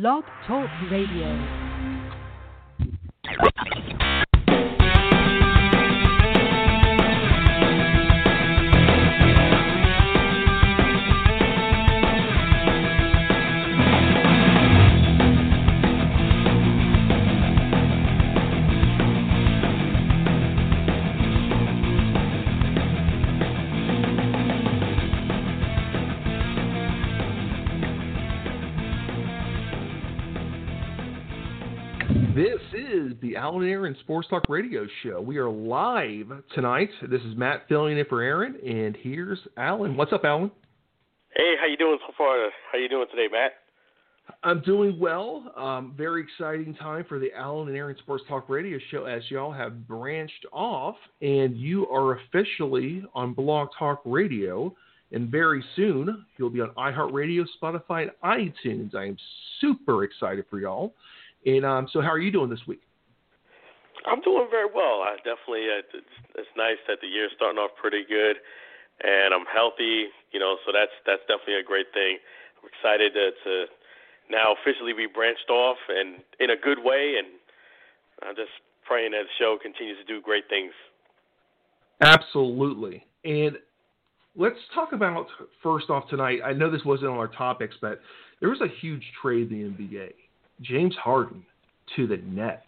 Blog Talk Radio. Is the Alan and Aaron Sports Talk Radio Show. We are live tonight. This is Matt filling in for Aaron, and here's Alan. What's up, Alan? Hey, how you doing so far? How you doing today, Matt? I'm doing well. Um, very exciting time for the Alan and Aaron Sports Talk Radio Show as y'all have branched off, and you are officially on Blog Talk Radio. And very soon, you'll be on iHeartRadio, Spotify, and iTunes. I am super excited for y'all. And um, so, how are you doing this week? I'm doing very well. I definitely. Uh, it's, it's nice that the year's starting off pretty good, and I'm healthy. You know, so that's that's definitely a great thing. I'm excited to, to now officially be branched off and in a good way, and I'm just praying that the show continues to do great things. Absolutely. And let's talk about first off tonight. I know this wasn't on our topics, but there was a huge trade in the NBA. James Harden to the Nets.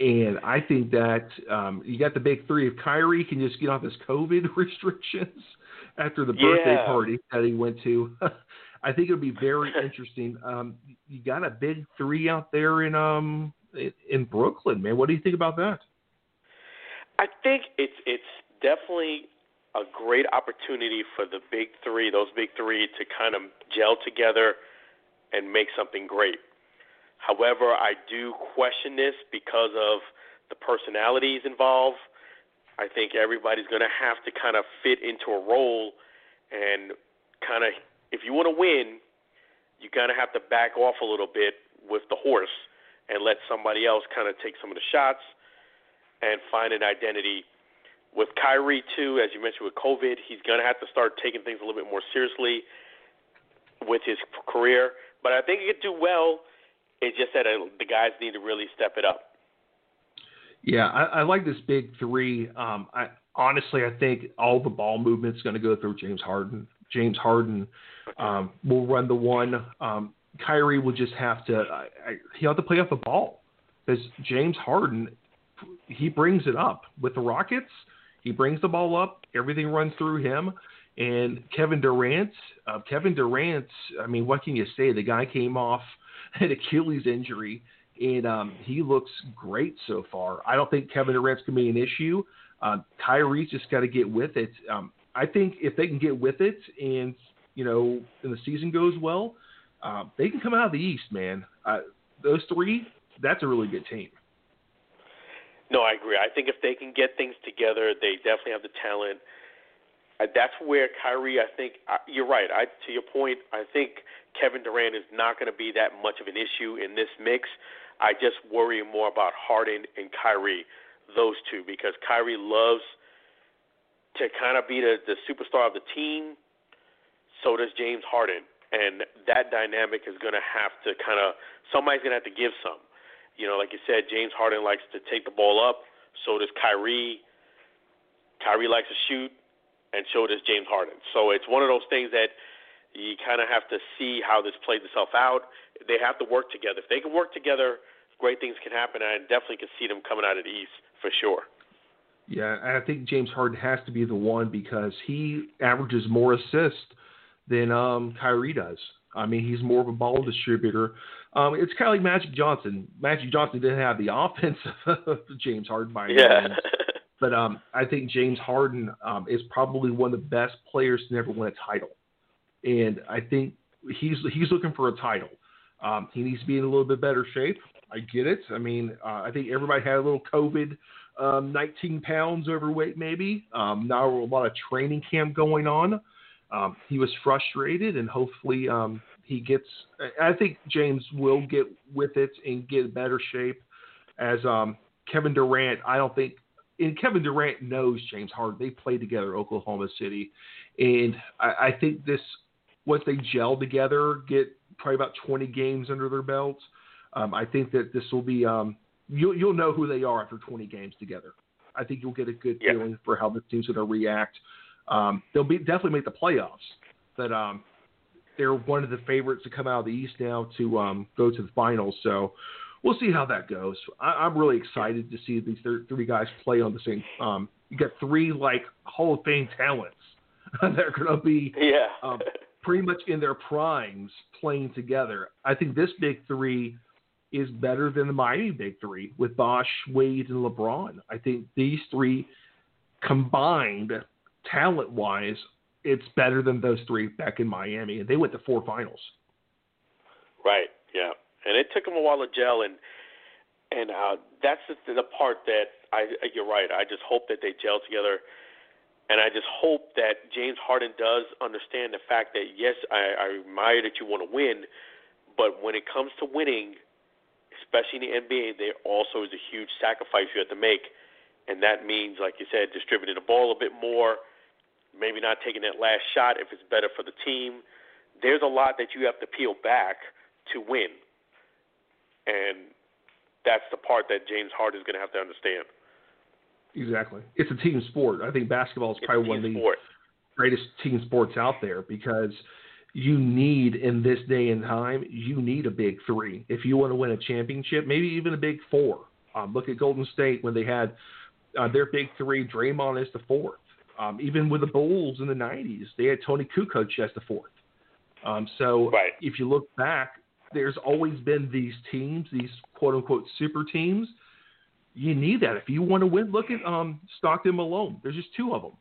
And I think that um, you got the big three. If Kyrie can just get off his COVID restrictions after the birthday Yeah. party that he went to, I think it would be very interesting. Um, you got a big three out there in um in, in Brooklyn, man. What do you think about that? I think it's it's definitely a great opportunity for the big three, those big three, to kind of gel together and make something great. However, I do question this because of the personalities involved. I think everybody's going to have to kind of fit into a role and kind of, if you want to win, you kind of have to back off a little bit with the horse and let somebody else kind of take some of the shots and find an identity. With Kyrie too, as you mentioned with COVID, he's going to have to start taking things a little bit more seriously with his career. But I think he could do well. It's just that uh, the guys need to really step it up. Yeah, I, I like this big three. Um, I honestly, I think all the ball movement's going to go through James Harden. James Harden um, will run the one. Um, Kyrie will just have to. I, I, he'll have to play off the ball because James Harden, he brings it up with the Rockets. He brings the ball up. Everything runs through him. And Kevin Durant, uh, Kevin Durant. I mean, what can you say? The guy came off an Achilles injury and um, he looks great so far. I don't think Kevin Durant's going to be an issue. Um, Kyrie's just got to get with it. Um, I think if they can get with it, and you know, and the season goes well, uh, they can come out of the East, man. Uh, those three, that's a really good team. No, I agree. I think if they can get things together, they definitely have the talent. Uh, that's where Kyrie. I think uh, you're right. I, to your point, I think Kevin Durant is not going to be that much of an issue in this mix. I just worry more about Harden and Kyrie, those two, because Kyrie loves to kind of be the, the superstar of the team. So does James Harden, and that dynamic is going to have to kind of somebody's going to have to give some. You know, like you said, James Harden likes to take the ball up. So does Kyrie. Kyrie likes to shoot, and so does James Harden. So it's one of those things that you kind of have to see how this plays itself out. They have to work together. If they can work together, great things can happen. I definitely can see them coming out of the East for sure. Yeah, I think James Harden has to be the one because he averages more assists than um, Kyrie does. I mean, he's more of a ball distributor. Um, it's kind of like Magic Johnson. Magic Johnson didn't have the offense of James Harden by any Yeah. means. But um, I think James Harden um, is probably one of the best players to never win a title, and I think he's he's looking for a title. Um, he needs to be in a little bit better shape. I get it. I mean, uh, I think everybody had a little COVID, um, 19 pounds overweight maybe. Um, now a lot of training camp going on. Um, he was frustrated, and hopefully um, he gets. I think James will get with it and get better shape. As um, Kevin Durant, I don't think, and Kevin Durant knows James Harden. They played together Oklahoma City, and I, I think this once they gel together, get probably about 20 games under their belts. Um, I think that this will be um, you'll you'll know who they are after 20 games together. I think you'll get a good yeah. feeling for how the team's going to react. Um, they'll be definitely make the playoffs, but um, they're one of the favorites to come out of the East now to um, go to the finals. So we'll see how that goes. I, am really excited to see these th- three guys play on the same. Um, you got three like Hall of Fame talents that are going to be yeah. um, pretty much in their primes playing together. I think this big three is better than the Miami big three with Bosh, Wade, and LeBron. I think these three combined, talent wise, it's better than those three back in Miami, and they went to four finals. Right. Yeah, and it took them a while to gel, and and uh, that's the, the part that I. You're right. I just hope that they gel together and I just hope that James Harden does understand the fact that yes, I, I admire that you want to win, but when it comes to winning, especially in the NBA, there also is a huge sacrifice you have to make, and that means, like you said, distributing the ball a bit more, maybe not taking that last shot if it's better for the team. There's a lot that you have to peel back to win, and that's the part that James Harden is going to have to understand. Exactly. It's a team sport. I think basketball is probably one of the sport. greatest team sports out there because you need in this day and time, you need a big three. If you want to win a championship, maybe even a big four. Um, look at Golden State when they had uh, their big three. Draymond is the fourth. Um, even with the Bulls in the '90s, they had Toni Kukoc as the fourth. Um, so right. if you look back, there's always been these teams, these quote unquote super teams you need that if you want to win. Look at um, Stockton Malone. There's just two of them.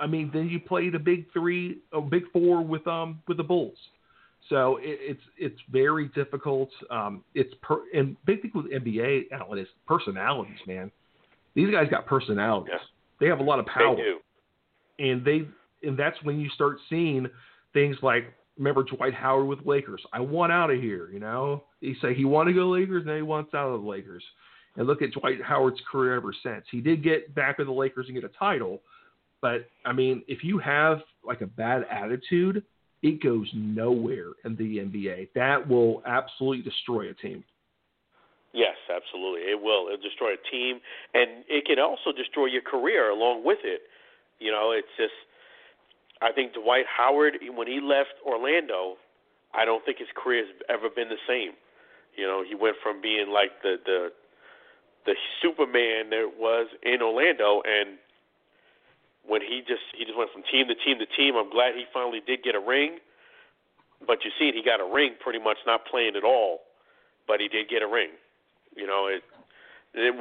I mean, then you play the big three, a big four with um with the Bulls. So it, it's it's very difficult. Um, it's per, and big thing with NBA Alan is personalities, man. These guys got personalities. Yeah. They have a lot of power. They do. And they and that's when you start seeing things like remember Dwight Howard with Lakers. I want out of here. You know, he say he wanted to go Lakers, and he wants out of the Lakers and look at Dwight Howard's career ever since. He did get back with the Lakers and get a title, but I mean, if you have like a bad attitude, it goes nowhere in the NBA. That will absolutely destroy a team. Yes, absolutely. It will. It'll destroy a team, and it can also destroy your career along with it. You know, it's just. I think Dwight Howard, when he left Orlando, I don't think his career has ever been the same. You know, he went from being like the the the Superman there was in Orlando, and when he just he just went from team to team to team. I'm glad he finally did get a ring, but you see, he got a ring pretty much not playing at all, but he did get a ring. You know, it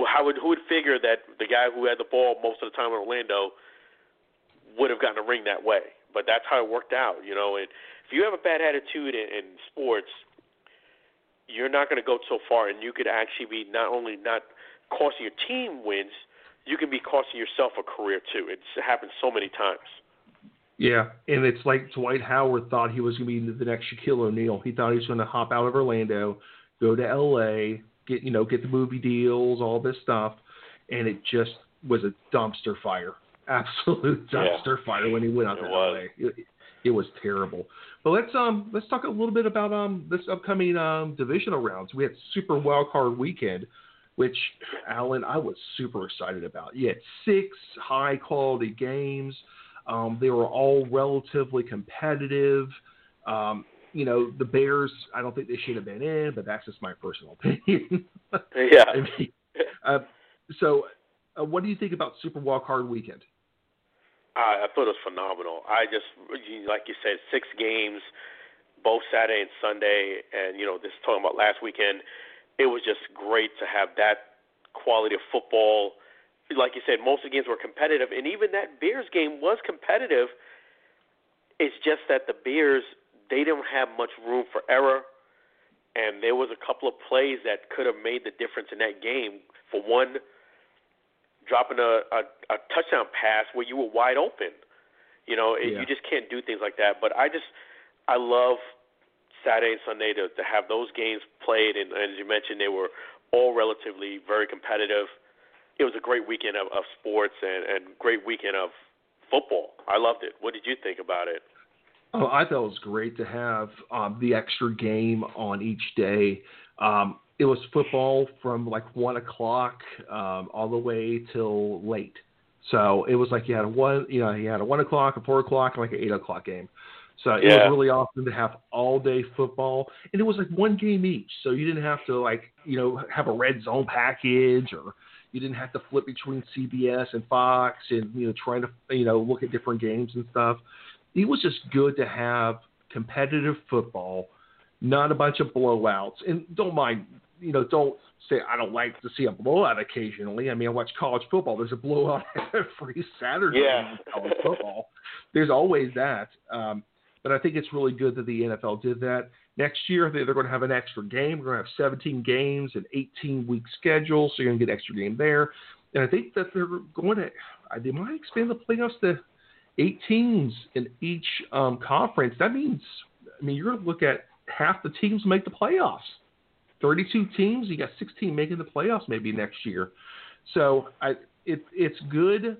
how would who would figure that the guy who had the ball most of the time in Orlando would have gotten a ring that way? But that's how it worked out. You know, and if you have a bad attitude in, in sports, you're not going to go so far, and you could actually be not only not costing your team wins, you can be costing yourself a career too. It's happened so many times. Yeah, and it's like Dwight Howard thought he was going to be the next Shaquille O'Neal. He thought he was going to hop out of Orlando, go to L.A., get you know get the movie deals, all this stuff, and it just was a dumpster fire, absolute dumpster yeah. fire when he went out it to was. L.A. It, it was terrible. But let's um let's talk a little bit about um this upcoming um divisional rounds. We had Super Wild Card Weekend which Alan I was super excited about. You had six high quality games. Um, they were all relatively competitive. Um, you know, the Bears, I don't think they should have been in, but that's just my personal opinion. yeah. I mean, uh, so, uh, what do you think about Super Wild Card Weekend? I, I thought it was phenomenal. I just, like you said, six games, both Saturday and Sunday, and you know, this is talking about last weekend it was just great to have that quality of football. Like you said, most of the games were competitive, and even that Bears game was competitive. It's just that the Bears they didn't have much room for error, and there was a couple of plays that could have made the difference in that game. For one, dropping a, a, a touchdown pass where you were wide open. You know, yeah. you just can't do things like that. But I just I love Saturday and Sunday to, to have those games played, and, and as you mentioned, they were all relatively very competitive. It was a great weekend of, of sports and, and great weekend of football. I loved it. What did you think about it? Oh, I thought it was great to have um, the extra game on each day. Um, it was football from like one o'clock um, all the way till late. So it was like you had a one, you know, you had a one o'clock, a four o'clock, and like an eight o'clock game. So it Yeah. was really awesome to have all day football, and it was like one game each. So you didn't have to like you know have a red zone package, or you didn't have to flip between CBS and Fox, and you know trying to you know look at different games and stuff. It was just good to have competitive football, not a bunch of blowouts, and don't mind you know don't say I don't like to see a blowout occasionally. I mean I watch college football. There's a blowout every Saturday Yeah. in college football. There's always that. Um, but I think it's really good that the NFL did that. Next year, they- they're going to have an extra game. We're going to have 17 games, and 18 week schedule, so you're going to get extra game there. And I think that they're going to, they might expand the playoffs to eight teams in each um, conference. That means, I mean, you're going to look at half the teams make the playoffs. 32 teams, you got 16 making the playoffs maybe next year. So I, it, it's good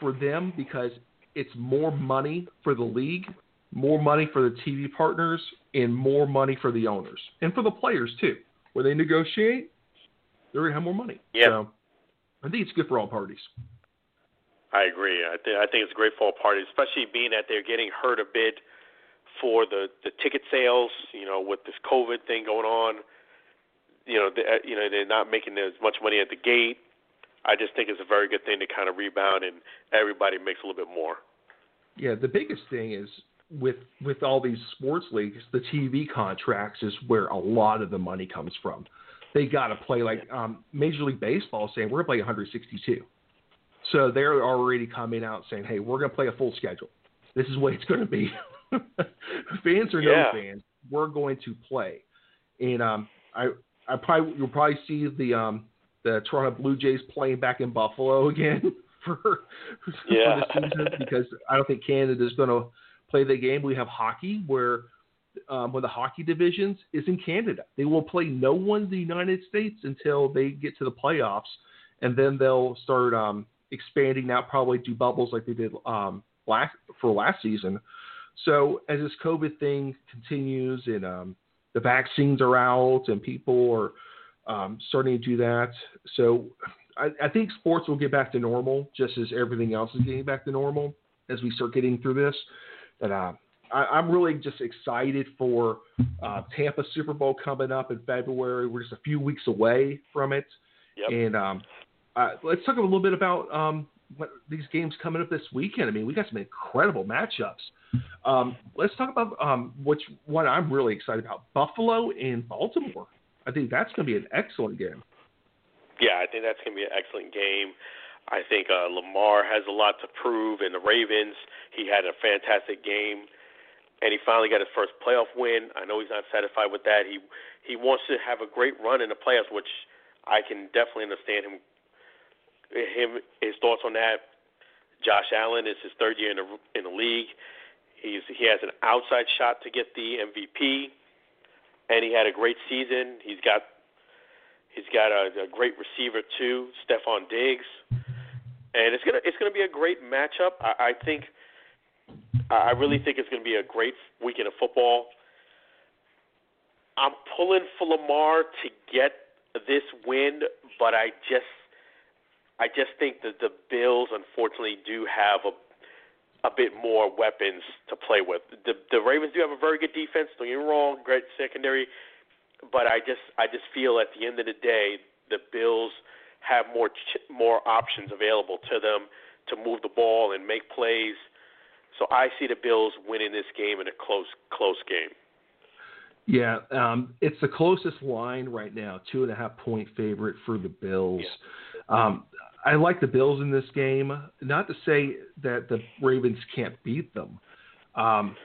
for them because it's more money for the league, more money for the TV partners, and more money for the owners and for the players too. When they negotiate, they're gonna have more money. Yeah. So I think it's good for all parties. I agree. I, th- I think it's great for all parties, especially being that they're getting hurt a bit for the the ticket sales. You know, with this COVID thing going on, you know, you know they're not making as much money at the gate. I just think it's a very good thing to kind of rebound and everybody makes a little bit more. Yeah, the biggest thing is with with all these sports leagues, the TV contracts is where a lot of the money comes from. They got to play like um, Major League Baseball saying we're going to play 162. So they're already coming out saying, "Hey, we're going to play a full schedule. This is what it's going to be. fans or Yeah. no fans, we're going to play." And um, I, I probably you'll probably see the um, the Toronto Blue Jays playing back in Buffalo again for, Yeah. the season because I don't think Canada is going to play the game. We have hockey where um, the hockey divisions is in Canada, they will play no one in the United States until they get to the playoffs, and then they'll start um, expanding out, probably do bubbles like they did um, last for last season. So as this COVID thing continues and um, the vaccines are out and people are um, starting to do that, so I, I think sports will get back to normal just as everything else is getting back to normal as we start getting through this. And uh, I, I'm really just excited for uh, Tampa Super Bowl coming up in February. We're just a few weeks away from it. Yep. And um, uh, let's talk a little bit about um, what, these games coming up this weekend. I mean, we got some incredible matchups. Um, let's talk about um, which one I'm really excited about: Buffalo and Baltimore. I think that's going to be an excellent game. Yeah, I think that's going to be an excellent game. I think uh, Lamar has a lot to prove, and the Ravens. He had a fantastic game, and he finally got his first playoff win. I know he's not satisfied with that. He he wants to have a great run in the playoffs, which I can definitely understand him. Him his thoughts on that. Josh Allen is his third year in the in the league. He's he has an outside shot to get the MVP, and he had a great season. He's got He's got a, a great receiver too, Stefon Diggs, and it's gonna it's gonna be a great matchup. I, I think I really think it's gonna be a great weekend of football. I'm pulling for Lamar to get this win, but I just I just think that the Bills unfortunately do have a a bit more weapons to play with. The the Ravens do have a very good defense. Don't get me wrong, great secondary but I just I just feel at the end of the day the Bills have more ch- more options available to them to move the ball and make plays. So I see the Bills winning this game in a close close game. Yeah, um, it's the closest line right now, two and a half point favorite for the Bills. Um, I like the Bills in this game. Not to say that the Ravens can't beat them. Um,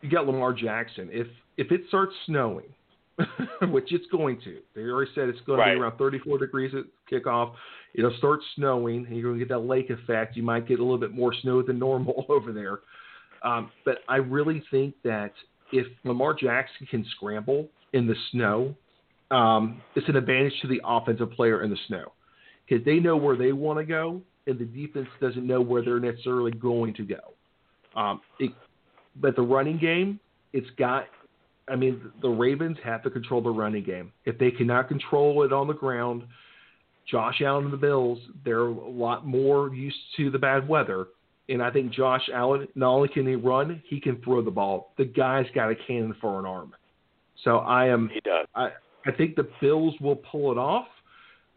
you got Lamar Jackson. If if it starts snowing, which it's going to, they already said it's going to be around 34 degrees at kickoff. It'll start snowing, and you're going to get that lake effect. You might get a little bit more snow than normal over there. Um, but I really think that if Lamar Jackson can scramble in the snow, um, it's an advantage to the offensive player in the snow because they know where they want to go, and the defense doesn't know where they're necessarily going to go. Um, it, but the running game, it's got. I mean, the Ravens have to control the running game. If they cannot control it on the ground, Josh Allen and the Bills, they're a lot more used to the bad weather. And I think Josh Allen, not only can he run, he can throw the ball. The guy's got a cannon for an arm. So I am. He does. I, I think the Bills will pull it off,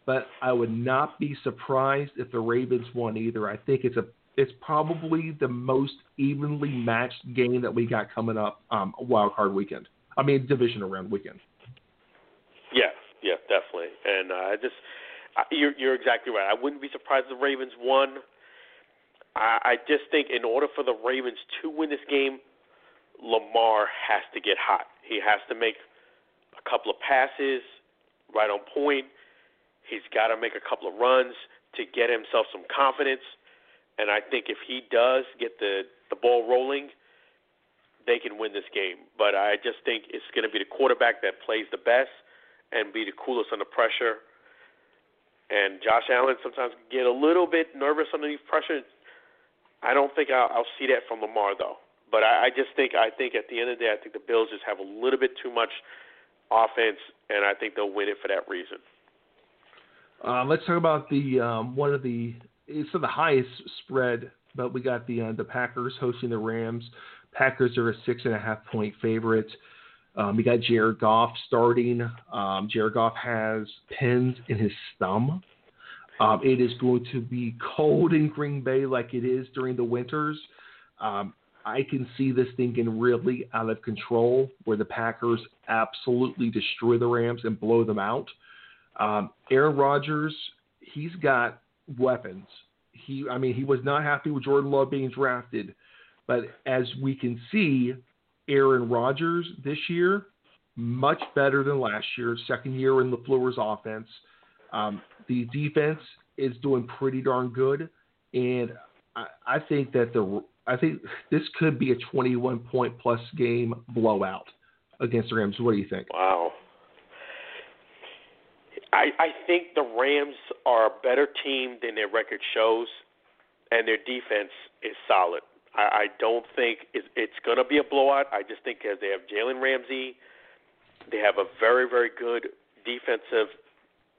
but I would not be surprised if the Ravens won either. I think it's a it's probably the most evenly matched game that we got coming up um, wild card weekend. I mean division round weekend. Yeah, yeah, definitely. And uh, I just you're you're exactly right. I wouldn't be surprised if the Ravens won. I, I just think in order for the Ravens to win this game, Lamar has to get hot. He has to make a couple of passes right on point. He's got to make a couple of runs to get himself some confidence. And I think if he does get the the ball rolling, they can win this game. But I just think it's going to be the quarterback that plays the best and be the coolest under pressure. And Josh Allen sometimes get a little bit nervous underneath pressure. I don't think I'll, I'll see that from Lamar though. But I, I just think I think at the end of the day, I think the Bills just have a little bit too much offense, and I think they'll win it for that reason. Uh, let's talk about the um, one of the it's the highest spread, but we got the uh, the Packers hosting the Rams. Packers are a six and a half point favorite. Um, we got Jared Goff starting. Um, Jared Goff has pins in his thumb. Um, it is going to be cold in Green Bay like it is during the winters. Um, I can see this thing getting really out of control where the Packers absolutely destroy the Rams and blow them out. Um, Aaron Rodgers, he's got weapons. He, I mean, he was not happy with Jordan Love being drafted, but as we can see, Aaron Rodgers this year much better than last year. Second year in the LaFleur's offense. Um, the defense is doing pretty darn good, and I, I think that the I think this could be a 21 point plus game blowout against the Rams. What do you think? Wow. I, I think the Rams are a better team than their record shows, and their defense is solid. I, I don't think it's, it's going to be a blowout. I just think because they have Jalen Ramsey, they have a very, very good defensive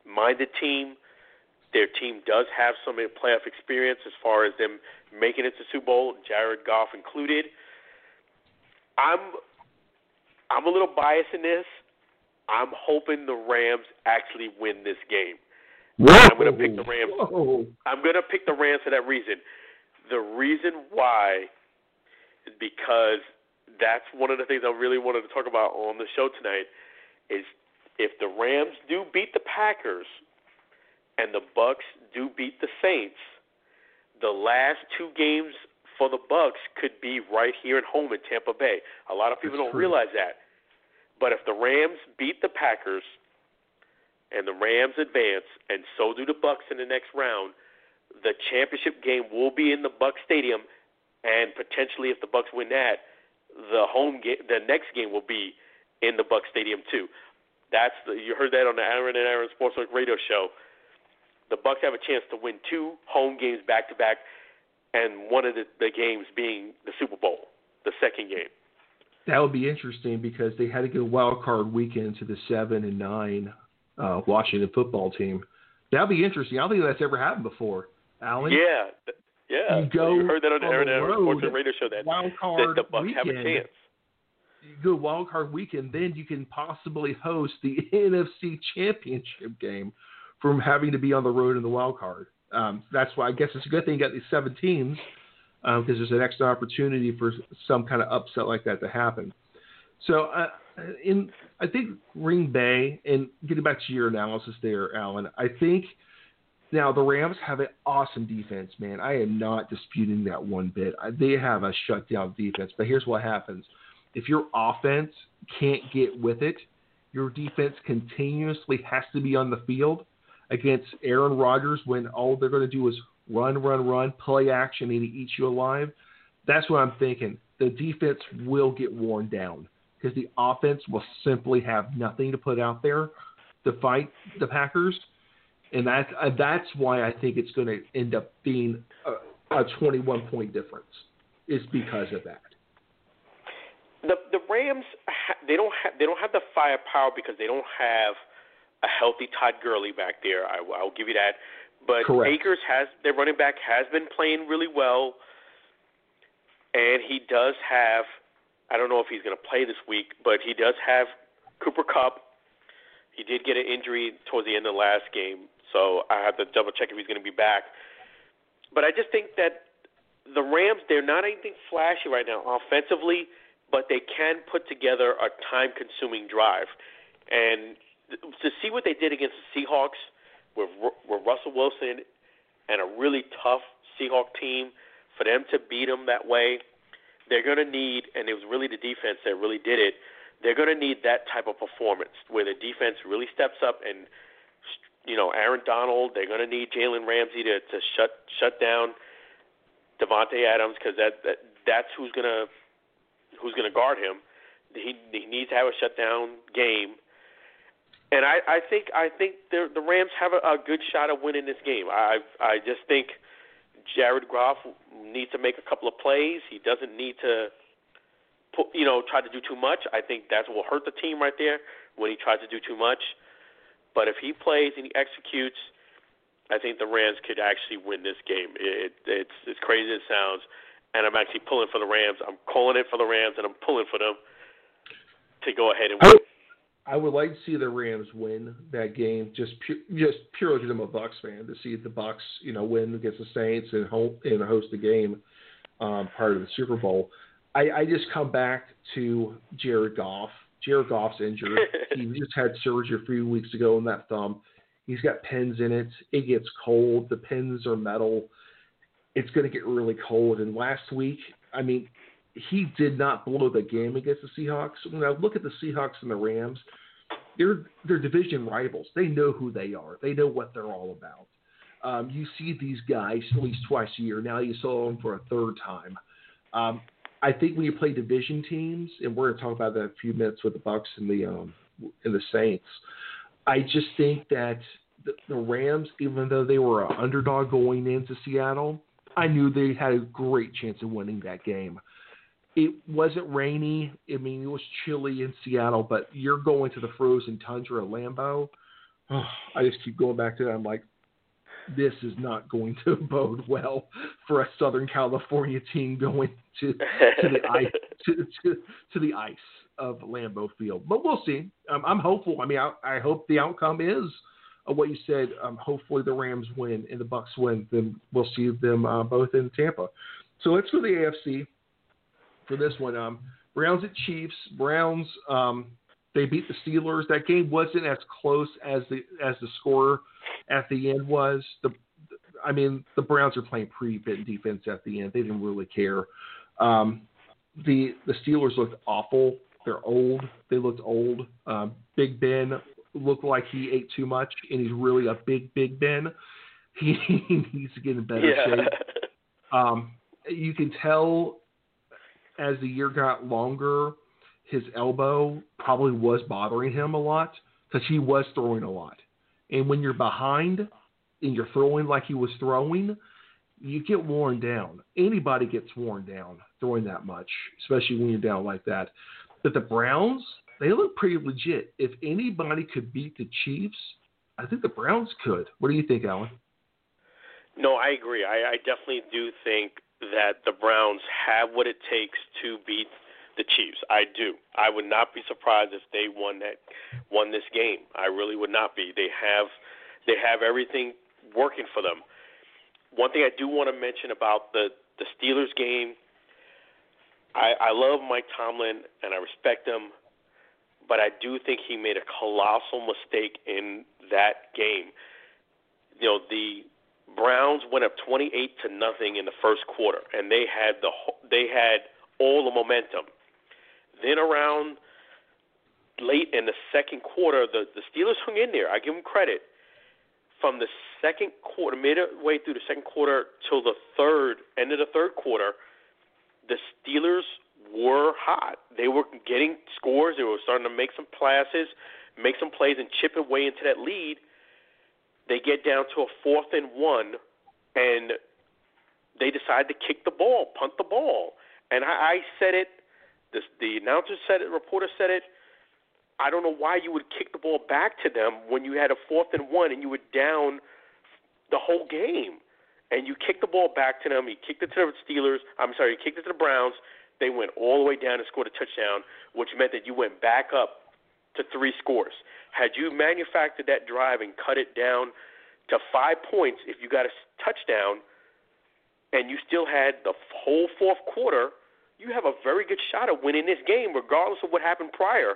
minded team. Their team does have some playoff experience as far as them making it to Super Bowl, Jared Goff included. I'm I'm a little biased in this. I'm hoping the Rams actually win this game. Whoa. I'm going to pick the Rams. Whoa. I'm going to pick the Rams for that reason. The reason why is because that's one of the things I really wanted to talk about on the show tonight is if the Rams do beat the Packers and the Bucs do beat the Saints, the last two games for the Bucs could be right here at home in Tampa Bay. A lot of people That's don't true. realize that. But if the Rams beat the Packers and the Rams advance and so do the Bucs in the next round, the championship game will be in the Buc Stadium and potentially if the Bucs win that, the home game the next game will be in the Buc Stadium too. That's the, you heard that on the Aaron and Aaron Sports Talk radio show. The Bucs have a chance to win two home games back to back, and one of the, the games being the Super Bowl, the second game. That would be interesting because they had to get a wild card weekend to the seven and nine uh, Washington football team. That'd be interesting. I don't think that's ever happened before, Alan. Yeah, yeah. You go you heard that on the on the road, Sports radio show that, wild that card the Bucs weekend. have a chance. You go wild card weekend, then you can possibly host the NFC Championship game from having to be on the road in the wild card. Um, that's why I guess it's a good thing you got these seven teams because there's an extra opportunity for some kind of upset like that to happen. So, uh, in I think Green Bay, and getting back to your analysis there, Alan, I think now the Rams have an awesome defense, man. I am not disputing that one bit. They have a shutdown defense, but here's what happens: if your offense can't get with it, your defense continuously has to be on the field against Aaron Rodgers when all they're going to do is run, run, run, play action, and he eats you alive. That's what I'm thinking. The defense will get worn down because the offense will simply have nothing to put out there to fight the Packers, and that's uh, that's why I think it's going to end up being a, a 21 point difference. Is because of that. the the Rams they don't have they don't have the firepower because they don't have a healthy Todd Gurley back there. I, I'll give you that. But Correct. Akers has their running back has been playing really well, and he does have. I don't know if he's going to play this week, but he does have Cooper Kupp. He did get an injury towards the end of the last game, so I have to double check if he's going to be back. But I just think that the Rams they're not anything flashy right now offensively, but they can put together a time-consuming drive. And to see what they did against the Seahawks with with Russell Wilson and a really tough Seahawk team, for them to beat them that way, they're going to need, and it was really the defense that really did it. They're going to need that type of performance where the defense really steps up and, you know, Aaron Donald. They're going to need Jalen Ramsey to to shut shut down Davante Adams because that, that that's who's going to who's going to guard him. He he needs to have a shutdown game and I, I think I think the the Rams have a, a good shot of winning this game. I I just think Jared Goff needs to make a couple of plays. He doesn't need to put, you know try to do too much. I think that will hurt the team right there when he tries to do too much. But if he plays and he executes, I think the Rams could actually win this game. It, it's as crazy as it sounds, and I'm actually pulling for the Rams. I'm calling it for the Rams, and I'm pulling for them to go ahead and win. I would like to see the Rams win that game, just pu- just purely because I'm a Bucs fan. To see the Bucs, you know, win against the Saints and home and host the game um, part of the Super Bowl. I, I just come back to Jared Goff. Jared Goff's injured. he just had surgery a few weeks ago on that thumb. He's got pins in it. It gets cold. The pins are metal. It's going to get really cold. And last week, I mean, he did not blow the game against the Seahawks. When I look at the Seahawks and the Rams, they're they're division rivals. They know who they are. They know what they're all about. Um, you see these guys at least twice a year. Now you saw them for a third time. Um, I think when you play division teams, and we're going to talk about that in a few minutes with the Bucs and the um, and the Saints. I just think that the, the Rams, even though they were an underdog going into Seattle, I knew they had a great chance of winning that game it wasn't rainy. I mean, it was chilly in Seattle, but you're going to the frozen tundra of Lambeau. Oh, I just keep going back to that. I'm like, this is not going to bode well for a Southern California team going to to the ice to, to, to the ice of Lambeau Field. But we'll see. Um, I'm hopeful. I mean, I, I hope the outcome is uh, what you said. Um, hopefully the Rams win and the Bucs win. Then we'll see them uh, both in Tampa. So let's go to the AFC for this one. Um, Browns at Chiefs. Browns um, they beat the Steelers. That game wasn't as close as the as the score at the end was. The I mean the Browns are playing pretty bit defense at the end. They didn't really care. Um, the the Steelers looked awful. They're old. They looked old. Um, big Ben looked like he ate too much, and he's really a big Big Ben. He, he needs to get in better yeah. shape. Um, you can tell as the year got longer, his elbow probably was bothering him a lot because he was throwing a lot. And when you're behind and you're throwing like he was throwing, you get worn down. Anybody gets worn down throwing that much, especially when you're down like that. But the Browns, they look pretty legit. If anybody could beat the Chiefs, I think the Browns could. What do you think, Alan? No, I agree. I, I definitely do think that the Browns have what it takes to beat the Chiefs. I do. I would not be surprised if they won that won this game. I really would not be. They have they have everything working for them. One thing I do want to mention about the the Steelers game, I, I love Mike Tomlin and I respect him, but I do think he made a colossal mistake in that game. You know the Browns went up 28 to nothing in the first quarter, and they had the they had all the momentum. Then around late in the second quarter, the the Steelers hung in there. I give them credit. From the second quarter, midway through the second quarter till the third end of the third quarter, the Steelers were hot. They were getting scores. They were starting to make some passes, make some plays, and chip away into that lead they get down to a fourth and one, and they decide to kick the ball, punt the ball. And I, I said it The, the announcer said it. Reporter said it. I don't know why you would kick the ball back to them when you had a fourth and one and you were down the whole game. And you kicked the ball back to them. You kicked it to the Steelers. I'm sorry, you kicked it to the Browns. They went all the way down and scored a touchdown, which meant that you went back up to three scores. Had you manufactured that drive and cut it down to five points, if you got a touchdown, and you still had the whole fourth quarter, you have a very good shot of winning this game, regardless of what happened prior.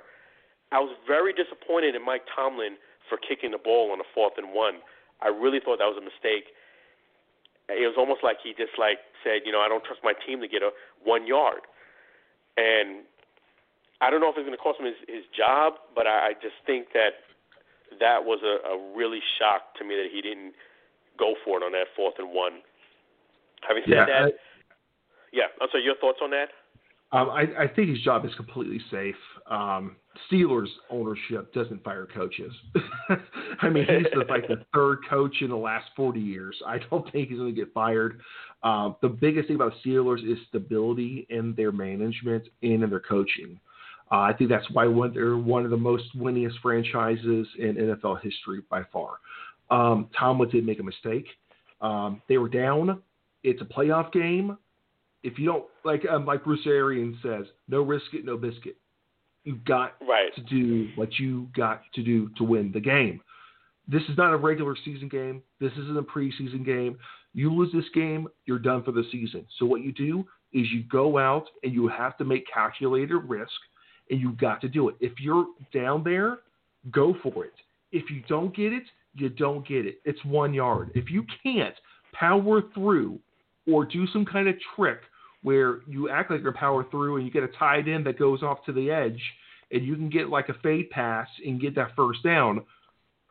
I was very disappointed in Mike Tomlin for kicking the ball on a fourth and one. I really thought that was a mistake. It was almost like he just like said, you know, I don't trust my team to get a one yard, and I don't know if it's going to cost him his, his job, but I, I just think that that was a, a really shock to me that he didn't go for it on that fourth and one. Having said yeah, that, I, yeah, I'm sorry. Your thoughts on that? Um, I, I think his job is completely safe. Um, Steelers ownership doesn't fire coaches. I mean, he's the, like the third coach in the last 40 years. I don't think he's going to get fired. Um, the biggest thing about Steelers is stability in their management and in their coaching. Uh, I think that's why one, they're one of the most winningest franchises in NFL history by far. Um, Tomlin did make a mistake. Um, they were down. It's a playoff game if you don't like um, like Bruce Arians says, no risk it, no biscuit. You've got right. to do what you got to do to win the game. This is not a regular season game. This isn't a preseason game. You lose this game, you're done for the season. So what you do is you go out and you have to make calculated risk, and you've got to do it. If you're down there, go for it. If you don't get it, you don't get it. It's one yard. If you can't power through or do some kind of trick where you act like you're power through and you get a tight end that goes off to the edge and you can get like a fade pass and get that first down.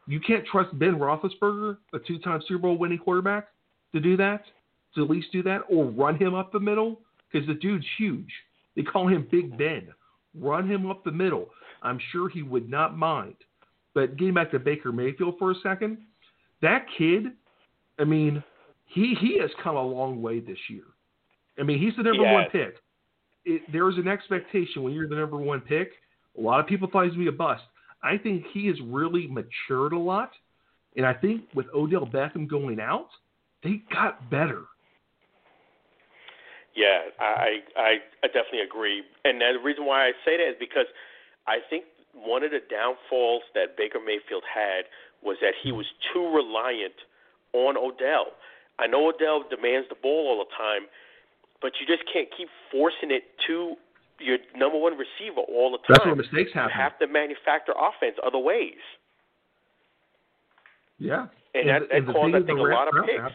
You can't trust Ben Roethlisberger, a two-time Super Bowl winning quarterback, to do that, to at least do that, or run him up the middle because the dude's huge. They call him Big Ben. Run him up the middle. I'm sure he would not mind. But getting back to Baker Mayfield for a second, that kid, I mean, he he has come a long way this year. I mean, he's the number yeah. one pick. It, there is an expectation when you're the number one pick. A lot of people thought he was going to be a bust. I think he has really matured a lot, and I think with Odell Beckham going out, they got better. Yeah, I I, I definitely agree, and the reason why I say that is because I think one of the downfalls that Baker Mayfield had was that he was too reliant on Odell. I know Odell demands the ball all the time, but you just can't keep forcing it to your number one receiver all the time. That's where mistakes happen. You have to manufacture offense other ways. Yeah, and, and that, that caused I think a lot of picks. Have,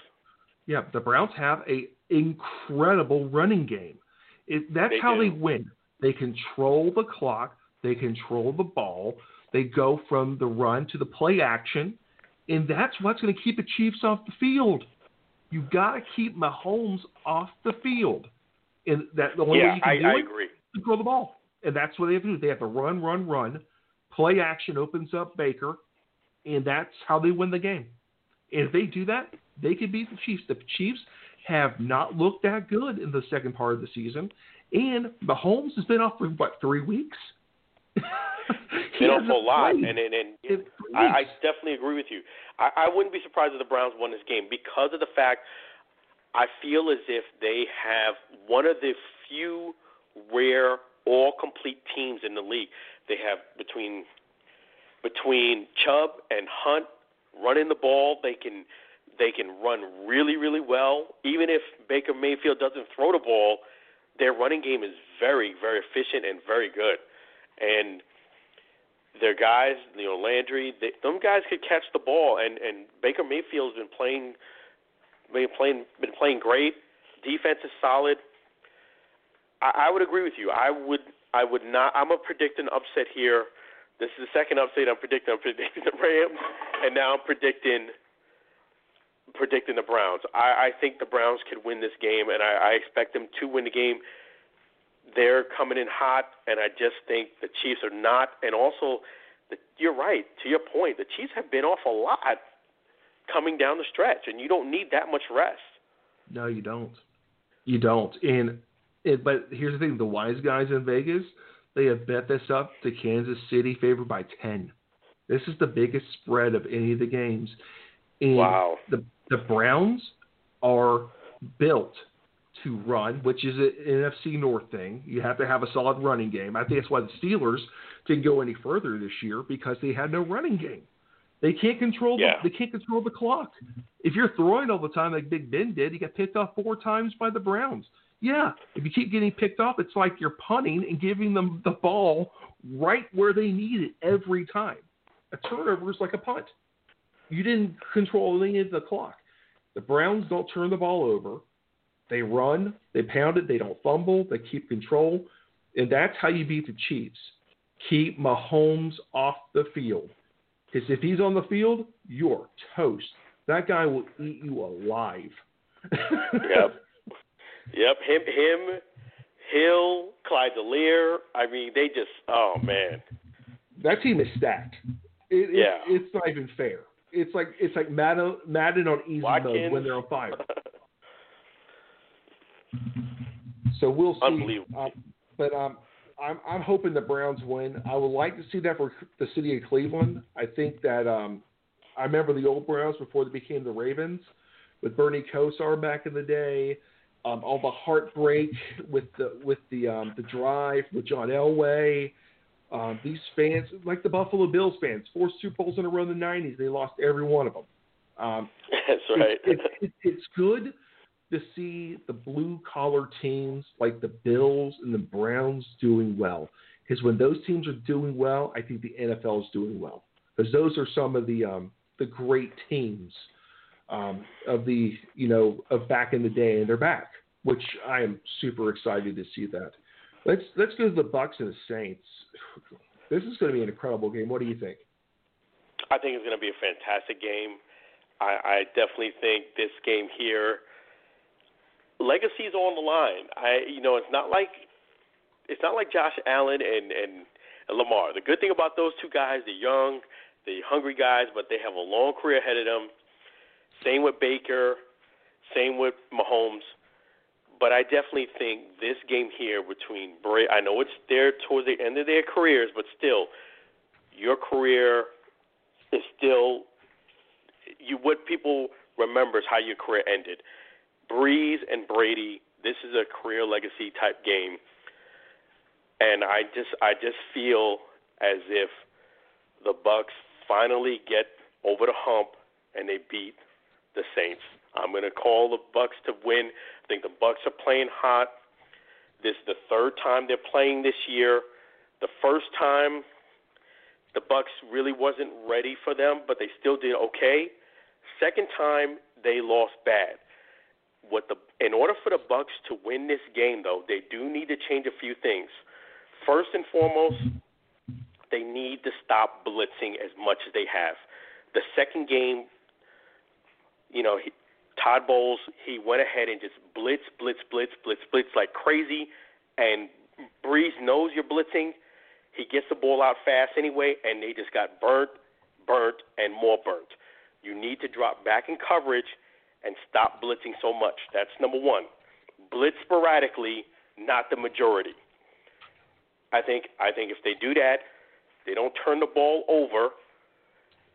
yeah, the Browns have a incredible running game. It, that's they how do. they win. They control the clock. They control the ball. They go from the run to the play action, and that's what's going to keep the Chiefs off the field. You got to keep Mahomes off the field, and that the only yeah, way you can I, do I it agree. is throw the ball, and that's what they have to do. They have to run, run, run. Play action opens up Baker, and that's how they win the game. And if they do that, they could beat the Chiefs. The Chiefs have not looked that good in the second part of the season, and Mahomes has been off for what three weeks. been off a lot, and and, and I, I definitely agree with you. I, I wouldn't be surprised if the Browns won this game because of the fact I feel as if they have one of the few rare all complete teams in the league. They have between between Chubb and Hunt running the ball, they can they can run really really well. Even if Baker Mayfield doesn't throw the ball, their running game is very very efficient and very good. And their guys, you know, Landry, they, them guys could catch the ball, and and Baker Mayfield's been playing, been playing, been playing great. Defense is solid. I, I would agree with you. I would, I would not. I'm a predicting upset here. This is the second upset I'm predicting. I'm predicting the Rams, and now I'm predicting predicting the Browns. I, I think the Browns could win this game, and I, I expect them to win the game they're coming in hot, and I just think the Chiefs are not. And also, the, you're right. To your point, the Chiefs have been off a lot coming down the stretch, and you don't need that much rest. No, you don't. You don't. And it, but here's the thing: the wise guys in Vegas, they have bet this up to Kansas City favored by ten. This is the biggest spread of any of the games. And wow. The the Browns are built to run, which is an NFC North thing. You have to have a solid running game. I think that's why the Steelers didn't go any further this year because they had no running game. They can't control yeah. the, they can't control the clock. If you're throwing all the time like Big Ben did, he got picked off four times by the Browns. Yeah, if you keep getting picked off, it's like you're punting and giving them the ball right where they need it every time. A turnover is like a punt. You didn't control any of the clock. The Browns don't turn the ball over. They run, they pound it, they don't fumble, they keep control. And that's how you beat the Chiefs. Keep Mahomes off the field. Because if he's on the field, you're toast. That guy will eat you alive. yep. Yep. Him, him, Hill, Clyde Delaire. I mean, they just, oh, man. That team is stacked. It, yeah. It's, it's not even fair. It's like it's like Madden, Madden on easy Watkins. mode when they're on fire. so we'll see. Unbelievable. Um, but um, I'm I'm hoping the Browns win. I would like to see that for the city of Cleveland. I think that um, I remember the old Browns before they became the Ravens with Bernie Kosar back in the day. Um, all the heartbreak with the with the um, the drive with John Elway. Um, these fans, like the Buffalo Bills fans, four Super Bowls in a row in the '90s, they lost every one of them. Um, That's right. It, it, it, it's good to see the blue collar teams like the Bills and the Browns doing well. Because when those teams are doing well, I think the NFL is doing well. Because those are some of the um, the great teams um, of the you know of back in the day, and they're back, which I am super excited to see that. Let's let's go to the Bucs and the Saints. This is going to be an incredible game. What do you think? I think it's going to be a fantastic game. I, I definitely think this game here legacy is on the line. I you know it's not like it's not like Josh Allen and and, and Lamar. The good thing about those two guys, they're young, they're hungry guys, but they have a long career ahead of them. Same with Baker, same with Mahomes. But I definitely think this game here between Bray, I know it's there towards the end of their careers, but still, your career is still you. What people remember is how your career ended. Brees and Brady, this is a career legacy type game, and I just I just feel as if the Bucs finally get over the hump and they beat the Saints. I'm going to call the Bucs to win. I think the Bucs are playing hot. This is the third time they're playing this year. The first time the Bucs really wasn't ready for them, but they still did okay. Second time they lost bad what the in order for the Bucs to win this game though, they do need to change a few things. First and foremost, they need to stop blitzing as much as they have. The second game, you know, he, Todd Bowles, he went ahead and just blitz, blitz, blitz, blitz, blitz like crazy, and Brees knows you're blitzing. He gets the ball out fast anyway, and they just got burnt, burnt, and more burnt. You need to drop back in coverage and stop blitzing so much. That's number one. Blitz sporadically, not the majority. I think I think if they do that, they don't turn the ball over,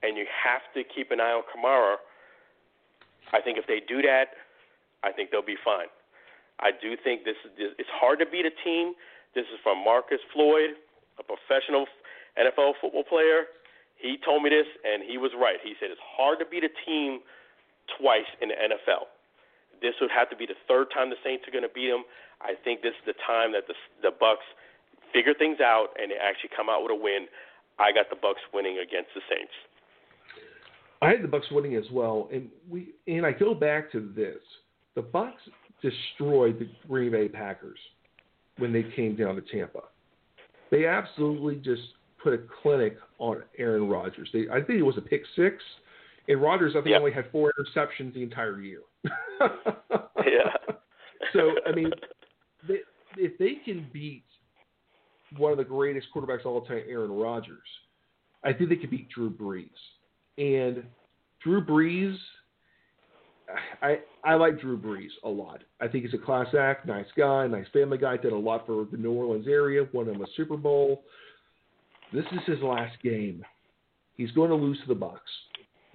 and you have to keep an eye on Kamara. I think if they do that, I think they'll be fine. I do think this is it's hard to beat a team. This is from Marcus Floyd, a professional NFL football player. He told me this, and he was right. He said it's hard to beat a team twice in the NFL. This would have to be the third time the Saints are going to beat them. I think this is the time that the the Bucs figure things out and they actually come out with a win. I got the Bucs winning against the Saints. I had the Bucs winning as well, and we and I go back to this: the Bucs destroyed the Green Bay Packers when they came down to Tampa. They absolutely just put a clinic on Aaron Rodgers. They, I think it was a pick six and Rodgers, I think, yep. only had four interceptions the entire year. yeah. so, I mean, they, if they can beat one of the greatest quarterbacks of all time, Aaron Rodgers, I think they could beat Drew Brees. And Drew Brees, I I like Drew Brees a lot. I think he's a class act, nice guy, nice family guy. Did a lot for the New Orleans area. Won him a Super Bowl. This is his last game. He's going to lose to the Bucs.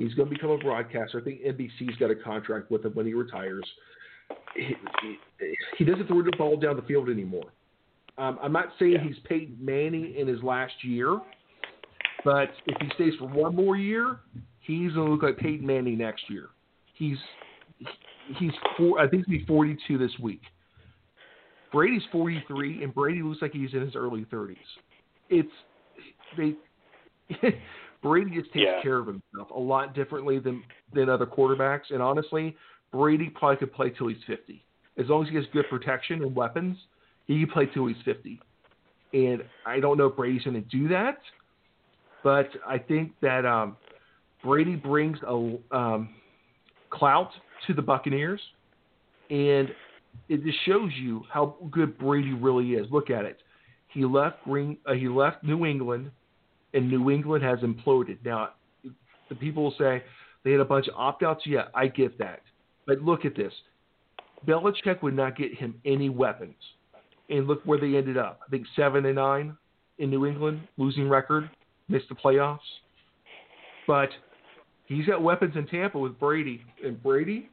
He's going to become a broadcaster. I think NBC's got a contract with him when he retires. He, he, he doesn't throw the ball down the field anymore. Um, I'm not saying Yeah. he's Peyton Manning in his last year, but if he stays for one more year, he's going to look like Peyton Manning next year. He's he's four. I think he'll be 42 this week. Brady's 43, and Brady looks like he's in his early 30s. It's they. Brady just takes Yeah. care of himself a lot differently than than other quarterbacks, and honestly, Brady probably could play till he's 50. As long as he has good protection and weapons, he can play till he's 50. And I don't know if Brady's going to do that, but I think that um, Brady brings a um, clout to the Buccaneers, and it just shows you how good Brady really is. Look at it. He left Green. Uh, he left New England, and New England has imploded. Now, the people will say they had a bunch of opt-outs. Yeah, I get that, but look at this. Belichick would not get him any weapons, and look where they ended up. I think seven and nine in New England, losing record, missed the playoffs. But he's got weapons in Tampa with Brady, and Brady,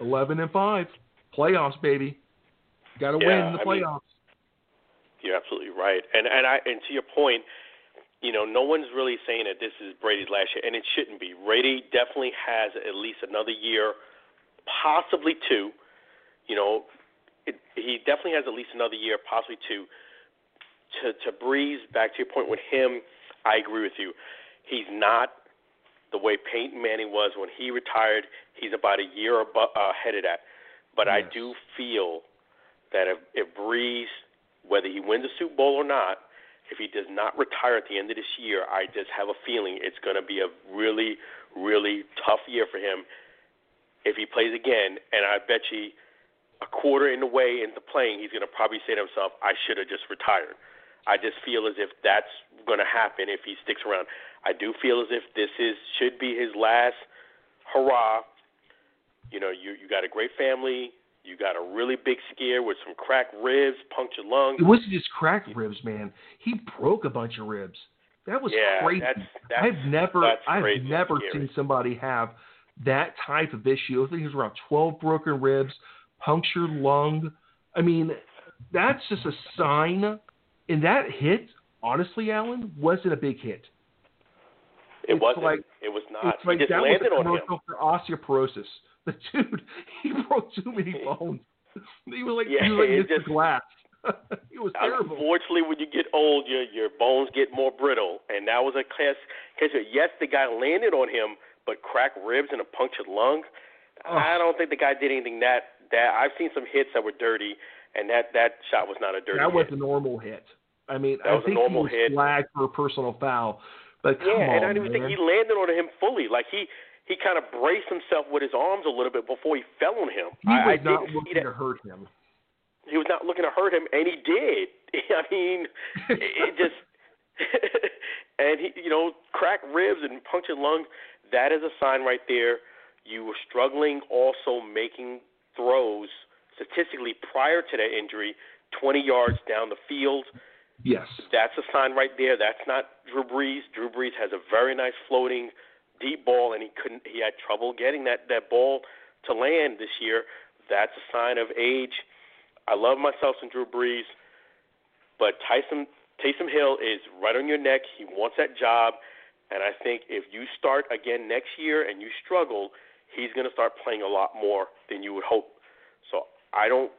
eleven and five, playoffs, baby. Got to Yeah, win in the I mean, playoffs. You're absolutely right. And and I and to your point, you know, no one's really saying that this is Brady's last year, and it shouldn't be. Brady definitely has at least another year, possibly two. You know, it, he definitely has at least another year, possibly two. To to Brees, back to your point with him, I agree with you. He's not the way Peyton Manning was when he retired. He's about a year uh, ahead of that. But I do feel that if, if Brees, whether he wins a Super Bowl or not, if he does not retire at the end of this year, I just have a feeling it's going to be a really, really tough year for him if he plays again. And I bet you a quarter in the way into playing, he's going to probably say to himself, I should have just retired. I just feel as if that's going to happen if he sticks around. I do feel as if this is should be his last hurrah. You know, you you got a great family. You got a really big scare with some cracked ribs, punctured lungs. It wasn't just cracked ribs, man. He broke a bunch of ribs. That was yeah, crazy. that's that's I've never, I've never scary. seen somebody have that type of issue. I think it was around 12 broken ribs, punctured lung. I mean, that's just a sign. And that hit, honestly, Alan, wasn't a big hit. It it's wasn't. like- it was not. it's like he just that was landed a on him. for osteoporosis. The dude, he broke too many bones. He was like, Yeah, he was like just- Glass. it was terrible. Unfortunately, when you get old, your your bones get more brittle, and that was a class case. of- Yes, the guy landed on him, but cracked ribs and a punctured lung. Oh. I don't think the guy did anything that that. I've seen some hits that were dirty, and that that shot was not a dirty That was hit. a normal hit. I mean, That I was a think normal he was hit. flagged for a personal foul, yeah, on, and I don't even man. think he landed on him fully. Like he he kind of braced himself with his arms a little bit before he fell on him. He I, I was not didn't looking to hurt him. he was not looking to hurt him, and he did. I mean, it, it just and he, you know, cracked ribs and punctured lungs. That is a sign right there. You were struggling, also making throws statistically prior to that injury, 20 yards down the field. Yes. That's a sign right there. That's not Drew Brees. Drew Brees has a very nice floating deep ball, and he couldn't. He had trouble getting that that ball to land this year. That's a sign of age. I love myself some Drew Brees, but Tyson Taysom Hill is right on your neck. He wants that job, and I think if you start again next year and you struggle, he's going to start playing a lot more than you would hope. So I don't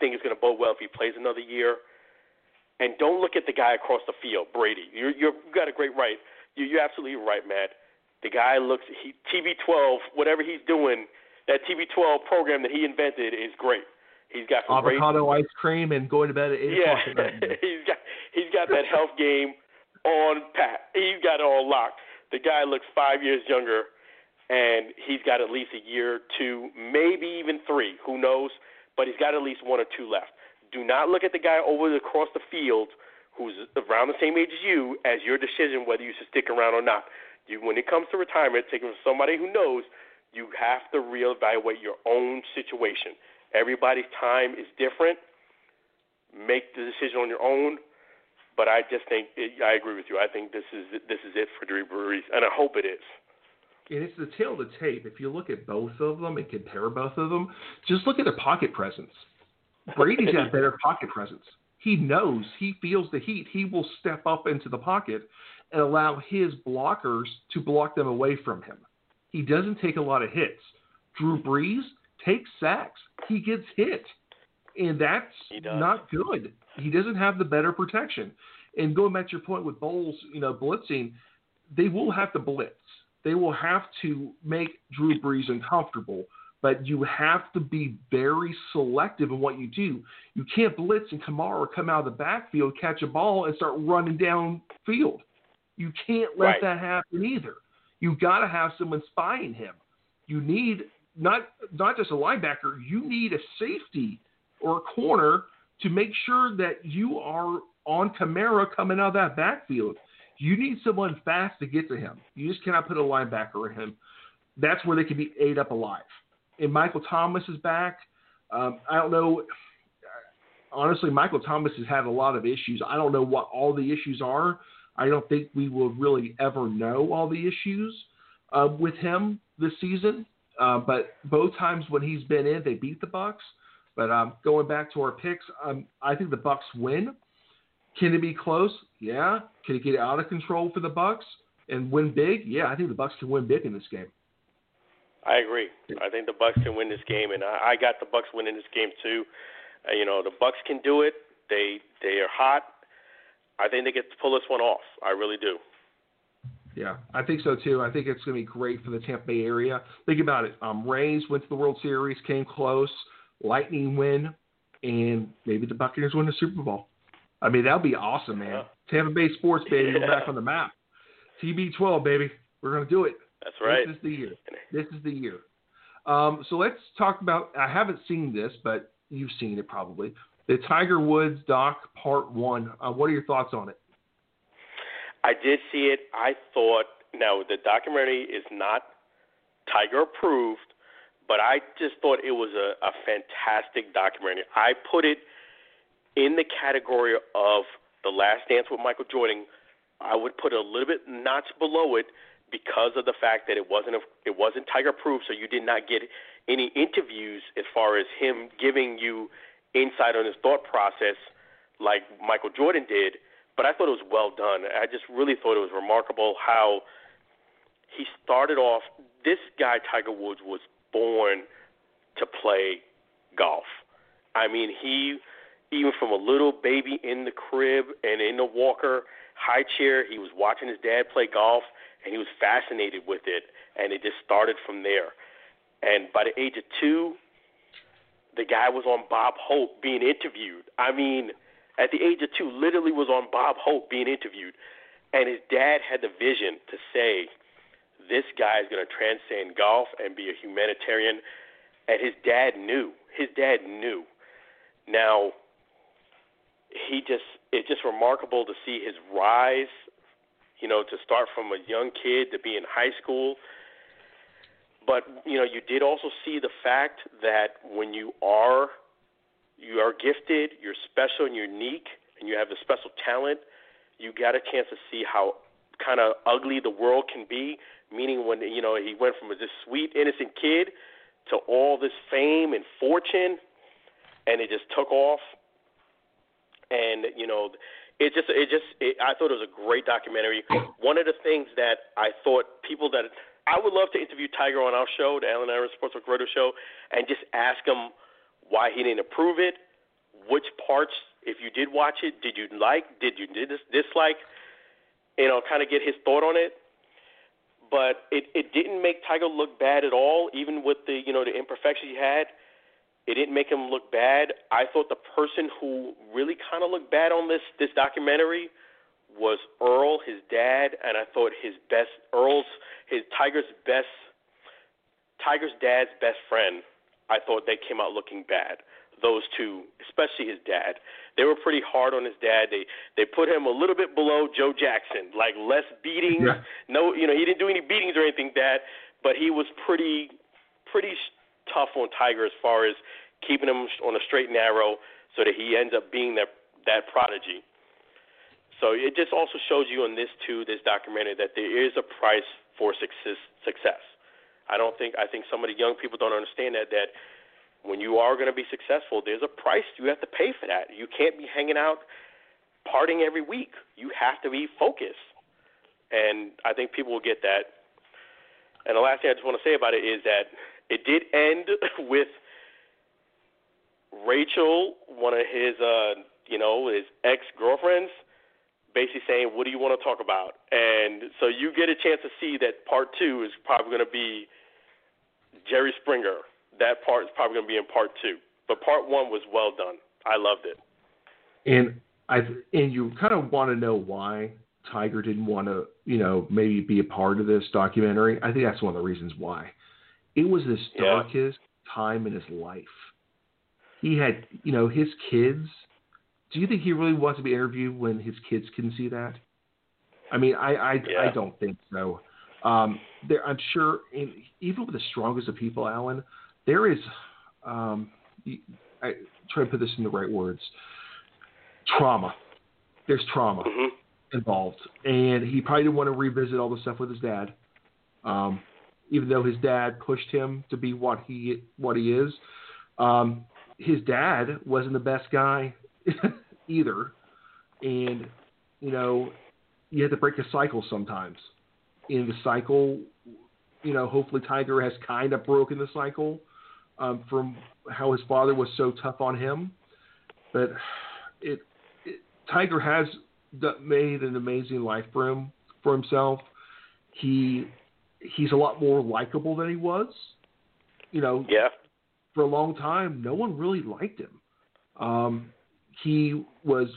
think it's going to bode well if he plays another year. And don't look at the guy across the field, Brady. You're, you're, you got a great right. You, you're absolutely right, Matt. The guy looks he, TB12, whatever he's doing, that TB12 program that he invented is great. He's got some great Avocado ice cream and going to bed at eight yeah, o'clock night. he's got he's got that health game on pat. He's got it all locked. The guy looks five years younger, and he's got at least a year, two, maybe even three. Who knows? But he's got at least one or two left. Do not look at the guy over across the field who's around the same age as you as your decision whether you should stick around or not. You, when it comes to retirement, take it from somebody who knows. you have to reevaluate your own situation. Everybody's time is different. Make the decision on your own. But I just think it, I agree with you. I think this is this is it for Drew Brees, and I hope it is. And it's the tail of the tape. If you look at both of them and compare both of them, just look at the pocket presence. Brady's got better pocket presence. He knows, he feels the heat. He will step up into the pocket and allow his blockers to block them away from him. He doesn't take a lot of hits. Drew Brees takes sacks. He gets hit. And that's not good. He doesn't have the better protection. And going back to your point with Bowles, you know, blitzing, they will have to blitz. They will have to make Drew Brees uncomfortable, but you have to be very selective in what you do. You can't blitz and Kamara come out of the backfield, catch a ball, and start running down field. You can't let right. that happen either. You've got to have someone spying him. You need not not just a linebacker. You need a safety or a corner to make sure that you are on Kamara coming out of that backfield. You need someone fast to get to him. You just cannot put a linebacker in him. That's where they can be ate up alive. And Michael Thomas is back. Um, I don't know. Honestly, Michael Thomas has had a lot of issues. I don't know what all the issues are. I don't think we will really ever know all the issues uh, with him this season. Uh, but both times when he's been in, they beat the Bucs. But um, going back to our picks, um, I think the Bucs win. Can it be close? Yeah. Can it get out of control for the Bucs and win big? Yeah, I think the Bucs can win big in this game. I agree. I think the Bucs can win this game, and I, I got the Bucs winning this game too. Uh, you know, the Bucs can do it. They they are hot. I think they get to pull this one off. I really do. Yeah, I think so too. I think it's going to be great for the Tampa Bay area. Think about it. Um, Rays went to the World Series, came close. Lightning win, and maybe the Buccaneers win the Super Bowl. I mean, that'd be awesome, man. Tampa Bay sports, baby, yeah. go back on the map. TB12, baby, we're gonna do it. That's right. This is the year. This is the year. Um, so let's talk about. I haven't seen this, but you've seen it probably. The Tiger Woods doc Part One. Uh, what are your thoughts on it? I did see it. I thought now the documentary is not Tiger approved, but I just thought it was a, a fantastic documentary. I put it in the category of The Last Dance with Michael Jordan. I would put a little bit notch below it because of the fact that it wasn't a, it wasn't Tiger proof, so you did not get any interviews as far as him giving you insight on his thought process like Michael Jordan did. But I thought it was well done. I just really thought it was remarkable how he started off. This guy Tiger Woods was born to play golf. I mean, he even from a little baby in the crib and in the walker high chair, he was watching his dad play golf and he was fascinated with it and it just started from there. And by the age of 2, the guy was on Bob Hope being interviewed. I mean, at the age of 2 literally was on Bob Hope being interviewed and his dad had the vision to say this guy is going to transcend golf and be a humanitarian. And his dad knew. His dad knew. Now, he just it's just remarkable to see his rise. You know, to start from a young kid to be in high school. But you know, you did also see the fact that when you are you are gifted, you're special and unique, and you have a special talent, you got a chance to see how kind of ugly the world can be meaning when you know he went from this sweet innocent kid to all this fame and fortune, and it just took off. And you know, it just it just it, I thought it was a great documentary. One of the things that I thought people that I would love to interview Tiger on our show, the Alan and Aaron Sports Radio Show, and just ask him why he didn't approve it, which parts, if you did watch it, did you like, did you dislike, you know, kind of get his thought on it but it it didn't make Tiger look bad at all, even with the you know the imperfections he had. It didn't make him look bad. I thought the person who really kind of looked bad on this this documentary was Earl, his dad, and I thought his best Earl's his Tiger's best Tiger's dad's best friend. I thought they came out looking bad those two, especially his dad. They were pretty hard on his dad. They they put him a little bit below Joe Jackson, like less beatings. Yeah. No, you know, he didn't do any beatings or anything, dad. but he was pretty pretty tough on Tiger as far as keeping him on a straight and narrow, so that he ends up being that that prodigy. So it just also shows you in this too, this documentary, that there is a price for success. Success. I don't think I think some of the young people don't understand that that when you are going to be successful, there's a price you have to pay for that. You can't be hanging out partying every week. You have to be focused. And I think people will get that. And the last thing I just want to say about it is that it did end with Rachel, one of his, uh, you know, his ex girlfriends, basically saying, "What do you want to talk about?" And so you get a chance to see that part two is probably going to be Jerry Springer. That part is probably going to be in part two. But part one was well done. I loved it. And I and you kind of want to know why Tiger didn't want to, you know, maybe be a part of this documentary. I think that's one of the reasons why. It was the darkest yeah. time in his life. He had, you know, his kids. Do you think he really wants to be interviewed when his kids can see that? I mean, I I, yeah. I don't think so. Um, there, I'm sure, in, even with the strongest of people, Alan, there is. Um, I try to put this in the right words trauma. There's trauma mm-hmm. involved, and he probably didn't want to revisit all the stuff with his dad. Um, even though his dad pushed him to be what he what he is, um, his dad wasn't the best guy either, and you know you have to break the cycle sometimes. In the cycle, you know, hopefully Tiger has kind of broken the cycle um, from how his father was so tough on him, but it Tiger has made an amazing life for him for himself. He he's a lot more likable than he was. You know, yeah. For a long time, no one really liked him. Um, he was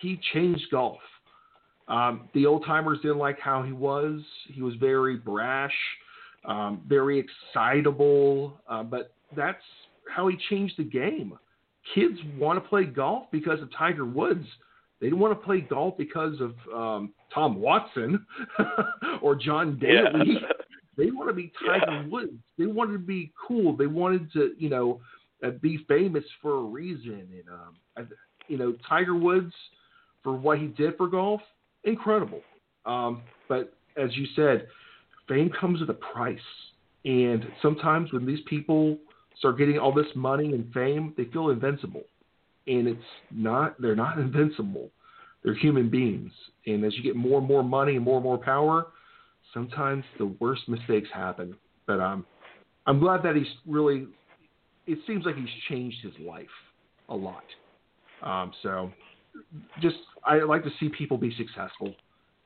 he changed golf. Um, the old timers didn't like how he was. He was very brash, um, very excitable, uh, but that's how he changed the game. Kids want to play golf because of Tiger Woods. They didn't want to play golf because of um, Tom Watson or John Daly. Yeah. They want to be Tiger yeah. Woods. They wanted to be cool. They wanted to, you know, uh, be famous for a reason. And um, you know, Tiger Woods for what he did for golf, incredible. Um, but as you said, fame comes with a price. And sometimes when these people start getting all this money and fame, they feel invincible and it's not they're not invincible. They're human beings, and as you get more and more money and more and more power, sometimes the worst mistakes happen. But um, I'm glad that he's really. It seems like he's changed his life a lot. Um, so, just I like to see people be successful,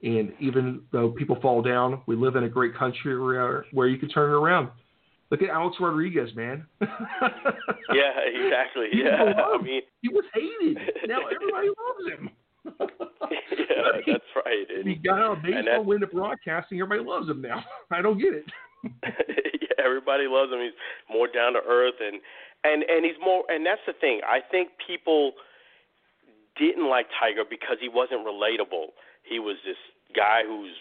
and even though people fall down, we live in a great country where, where you can turn it around. Look at Alex Rodriguez, man. yeah, exactly. Yeah, I mean, he was hated. Now everybody loves him. yeah, that's right. And, he got out of baseball, went to broadcasting. Everybody loves him now. I don't get it. yeah, everybody loves him. He's more down to earth, and and and he's more. And that's the thing. I think people didn't like Tiger because he wasn't relatable. He was this guy who's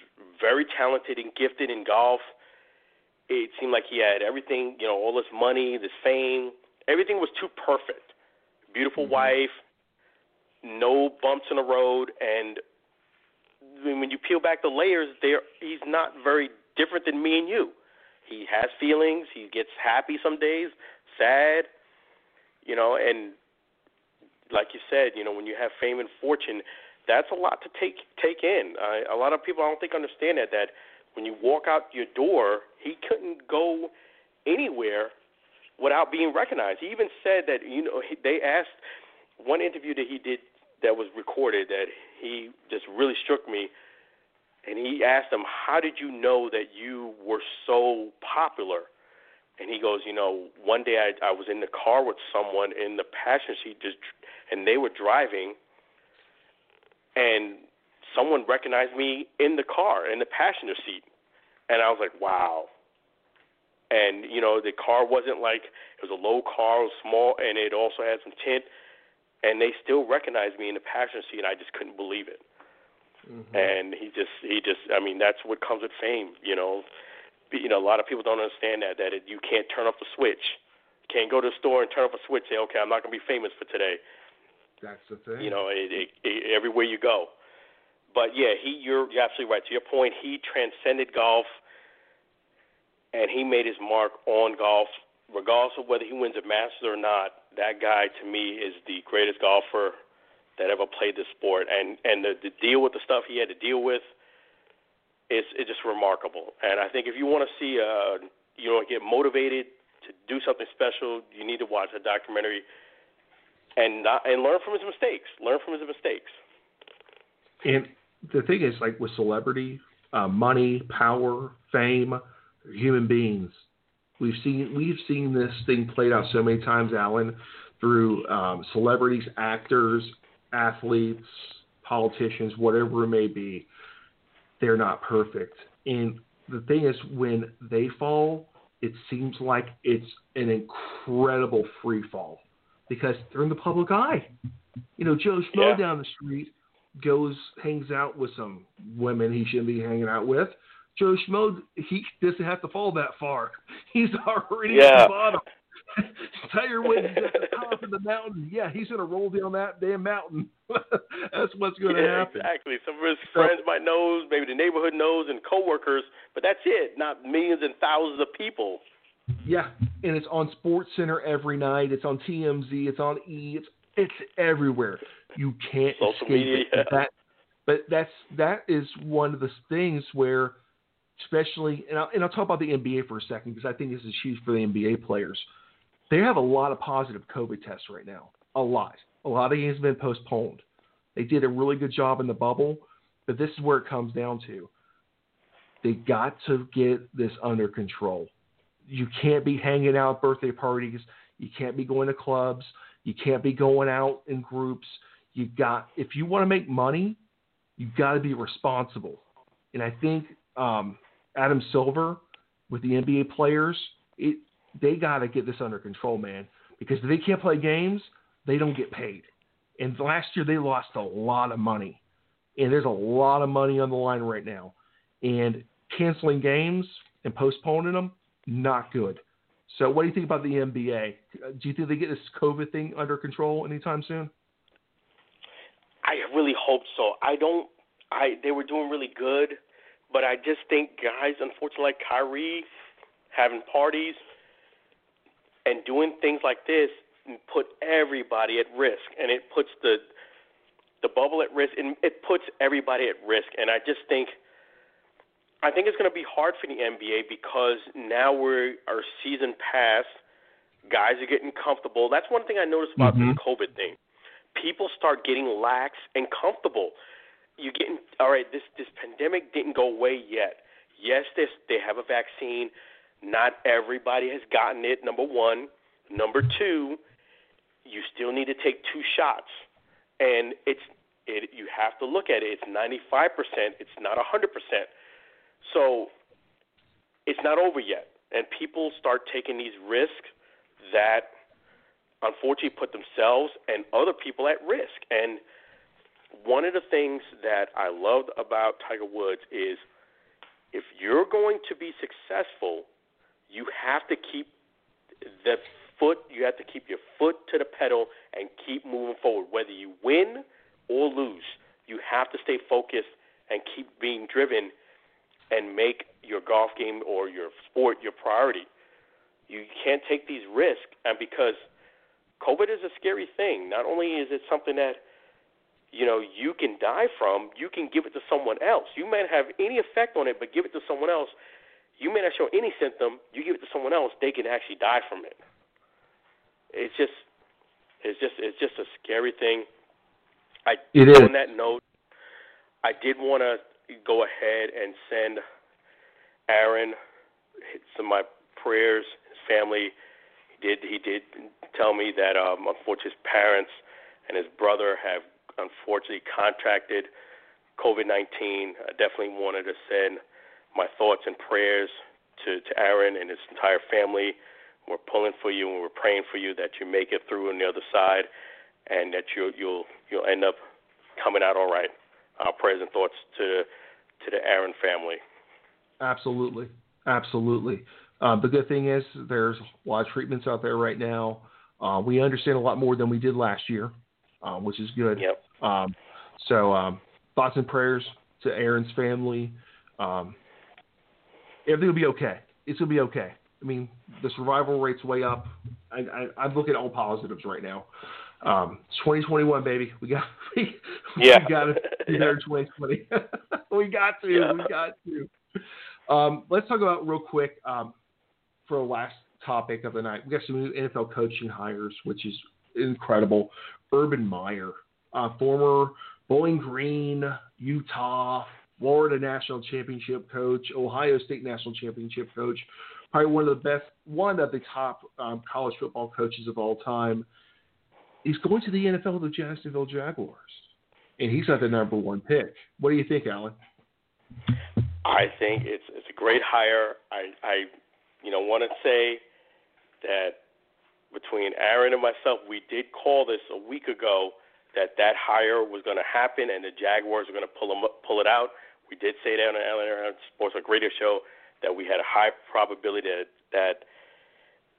very talented and gifted in golf it seemed like he had everything, you know, all this money, this fame, everything was too perfect. Beautiful mm-hmm. wife, no bumps in the road, and when you peel back the layers, there he's not very different than me and you. He has feelings. He gets happy some days, sad, you know, and like you said, you know, when you have fame and fortune, that's a lot to take take in. Uh, a lot of people I don't think understand that that when you walk out your door, he couldn't go anywhere without being recognized. He even said that you know they asked one interview that he did that was recorded that he just really struck me. And he asked him, "How did you know that you were so popular?" And he goes, "You know, one day I, I was in the car with someone in the passenger seat, just, and they were driving, and someone recognized me in the car in the passenger seat, and I was like, wow. And you know, the car wasn't like it was a low car, it was small, and it also had some tint. And they still recognized me in the passenger seat, and I just couldn't believe it. Mm-hmm. And he just, he just, I mean, that's what comes with fame, you know. you know a lot of people don't understand that that it, you can't turn off the switch. You can't go to the store and turn off a switch. Say, okay, I'm not going to be famous for today. That's the thing. You know, it, it, it, everywhere you go. But yeah, he you're, you're absolutely right. To your point, he transcended golf, and he made his mark on golf, regardless of whether he wins a Masters or not. That guy to me is the greatest golfer that ever played the sport, and and the, the deal with the stuff he had to deal with is it's just remarkable. And I think if you want to see uh you know get motivated to do something special, you need to watch a documentary and not, and learn from his mistakes. Learn from his mistakes. And the thing is, like with celebrity, uh, money, power, fame, human beings. We've seen we've seen this thing played out so many times, Alan, through um, celebrities, actors, athletes, politicians, whatever it may be, they're not perfect. And the thing is, when they fall, it seems like it's an incredible free fall because they're in the public eye. You know, Joe Schmo yeah. down the street goes hangs out with some women he shouldn't be hanging out with. Joe Schmo, he doesn't have to fall that far. He's already yeah. at the bottom. Tiger Woods at the top of the mountain. Yeah, he's going to roll down that damn mountain. that's what's going to yeah, happen. Exactly. Some of his so, friends might know, maybe the neighborhood knows, and coworkers, but that's it. Not millions and thousands of people. Yeah, and it's on Sports Center every night. It's on TMZ. It's on E. It's it's everywhere. You can't Social escape media, it. Yeah. That, but that's that is one of the things where, especially, and I'll, and I'll talk about the NBA for a second because I think this is huge for the NBA players they have a lot of positive COVID tests right now. A lot. A lot of games have been postponed. They did a really good job in the bubble, but this is where it comes down to. They got to get this under control. You can't be hanging out at birthday parties. You can't be going to clubs. You can't be going out in groups. You got if you want to make money, you've got to be responsible. And I think um, Adam Silver with the NBA players, it, they got to get this under control, man. Because if they can't play games, they don't get paid. And last year they lost a lot of money, and there's a lot of money on the line right now. And canceling games and postponing them, not good. So, what do you think about the NBA? Do you think they get this COVID thing under control anytime soon? I really hope so. I don't. I they were doing really good, but I just think guys, unfortunately, like Kyrie, having parties, and doing things like this put everybody at risk, and it puts the the bubble at risk, and it puts everybody at risk. And I just think, I think it's going to be hard for the NBA because now we're our season past. Guys are getting comfortable. That's one thing I noticed about mm-hmm. this COVID thing. People start getting lax and comfortable. You getting all right? This this pandemic didn't go away yet. Yes, this they have a vaccine. Not everybody has gotten it, number one. Number two, you still need to take two shots. And it's it, you have to look at it. It's 95%, it's not a 100%. So it's not over yet. And people start taking these risks that unfortunately put themselves and other people at risk. And one of the things that I loved about Tiger Woods is if you're going to be successful, you have to keep the foot, you have to keep your foot to the pedal and keep moving forward. Whether you win or lose, you have to stay focused and keep being driven and make your golf game or your sport your priority. You can't take these risks, and because COVID is a scary thing. Not only is it something that you know you can die from, you can give it to someone else. You may not have any effect on it, but give it to someone else, you may not show any symptom. You give it to someone else, they can actually die from it. It's just, it's just, it's just a scary thing. I it is. on that note, I did want to go ahead and send Aaron some of my prayers. His family he did he did tell me that um, unfortunately his parents and his brother have unfortunately contracted COVID nineteen. I definitely wanted to send my thoughts and prayers to, to Aaron and his entire family. We're pulling for you and we're praying for you that you make it through on the other side and that you'll you'll you'll end up coming out all right. Our prayers and thoughts to to the Aaron family. Absolutely, Absolutely. Uh, the good thing is there's a lot of treatments out there right now. Uh, we understand a lot more than we did last year, uh, which is good. Yep. Um, so um, thoughts and prayers to Aaron's family. Um, everything will be okay. It's gonna be okay. I mean, the survival rate's way up. I, I, I look at all positives right now. Um, 2021, baby. We got we, yeah. we got to be there in 2020. we got to. Yeah. We got to. Um, let's talk about real quick um, for the last topic of the night. We got some new NFL coaching hires, which is incredible. Urban Meyer, uh, former Bowling Green, Utah, Florida national championship coach, Ohio State national championship coach, probably one of the best, one of the top um, college football coaches of all time. He's going to the NFL, with the Jacksonville Jaguars, and he's got the number one pick. What do you think, Alan? I think it's it's a great hire. I I you know want to say that between Aaron and myself, we did call this a week ago that that hire was going to happen and the Jaguars were going to pull them pull it out. We did say that on the Alan Aaron Sports Talk Radio show that we had a high probability that that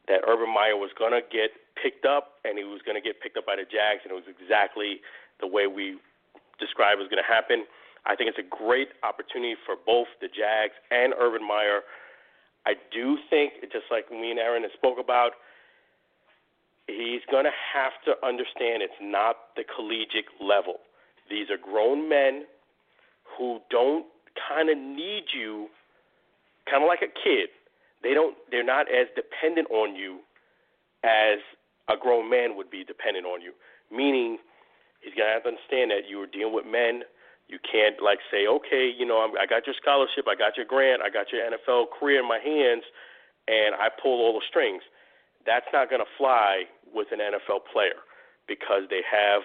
that Urban Meyer was going to get picked up and he was going to get picked up by the Jags, and it was exactly the way we described was going to happen. I think it's a great opportunity for both the Jags and Urban Meyer. I do think, just like me and Aaron spoke about, he's going to have to understand it's not the collegiate level. These are grown men who don't kind of need you kind of like a kid. They don't. They're not as dependent on you as a grown man would be dependent on you. Meaning, he's gonna have to understand that you are dealing with men. You can't like say, okay, you know, I'm, I got your scholarship, I got your grant, I got your NFL career in my hands, and I pull all the strings. That's not gonna fly with an NFL player because they have.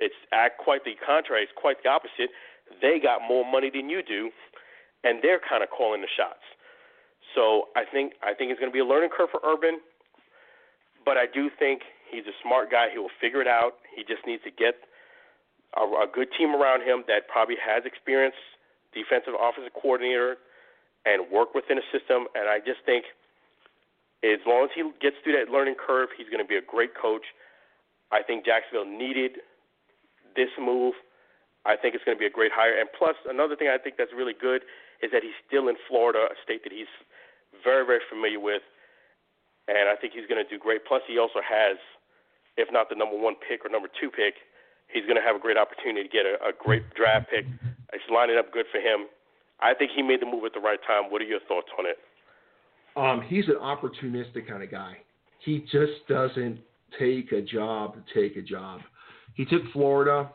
It's act quite the contrary. It's quite the opposite. They got more money than you do, and they're kind of calling the shots. So I think I think it's going to be a learning curve for Urban, but I do think he's a smart guy. He will figure it out. He just needs to get a, a good team around him that probably has experience, defensive offensive coordinator, and work within a system. And I just think as long as he gets through that learning curve, he's going to be a great coach. I think Jacksonville needed this move. I think it's going to be a great hire. And plus, another thing I think that's really good is that he's still in Florida, a state that he's very, very familiar with, and I think he's going to do great. Plus, he also has, if not the number one pick or number two pick, he's going to have a great opportunity to get a, a great draft pick. It's lining up good for him. I think he made the move at the right time. What are your thoughts on it? Um, he's an opportunistic kind of guy. He just doesn't take a job to take a job. He took Florida,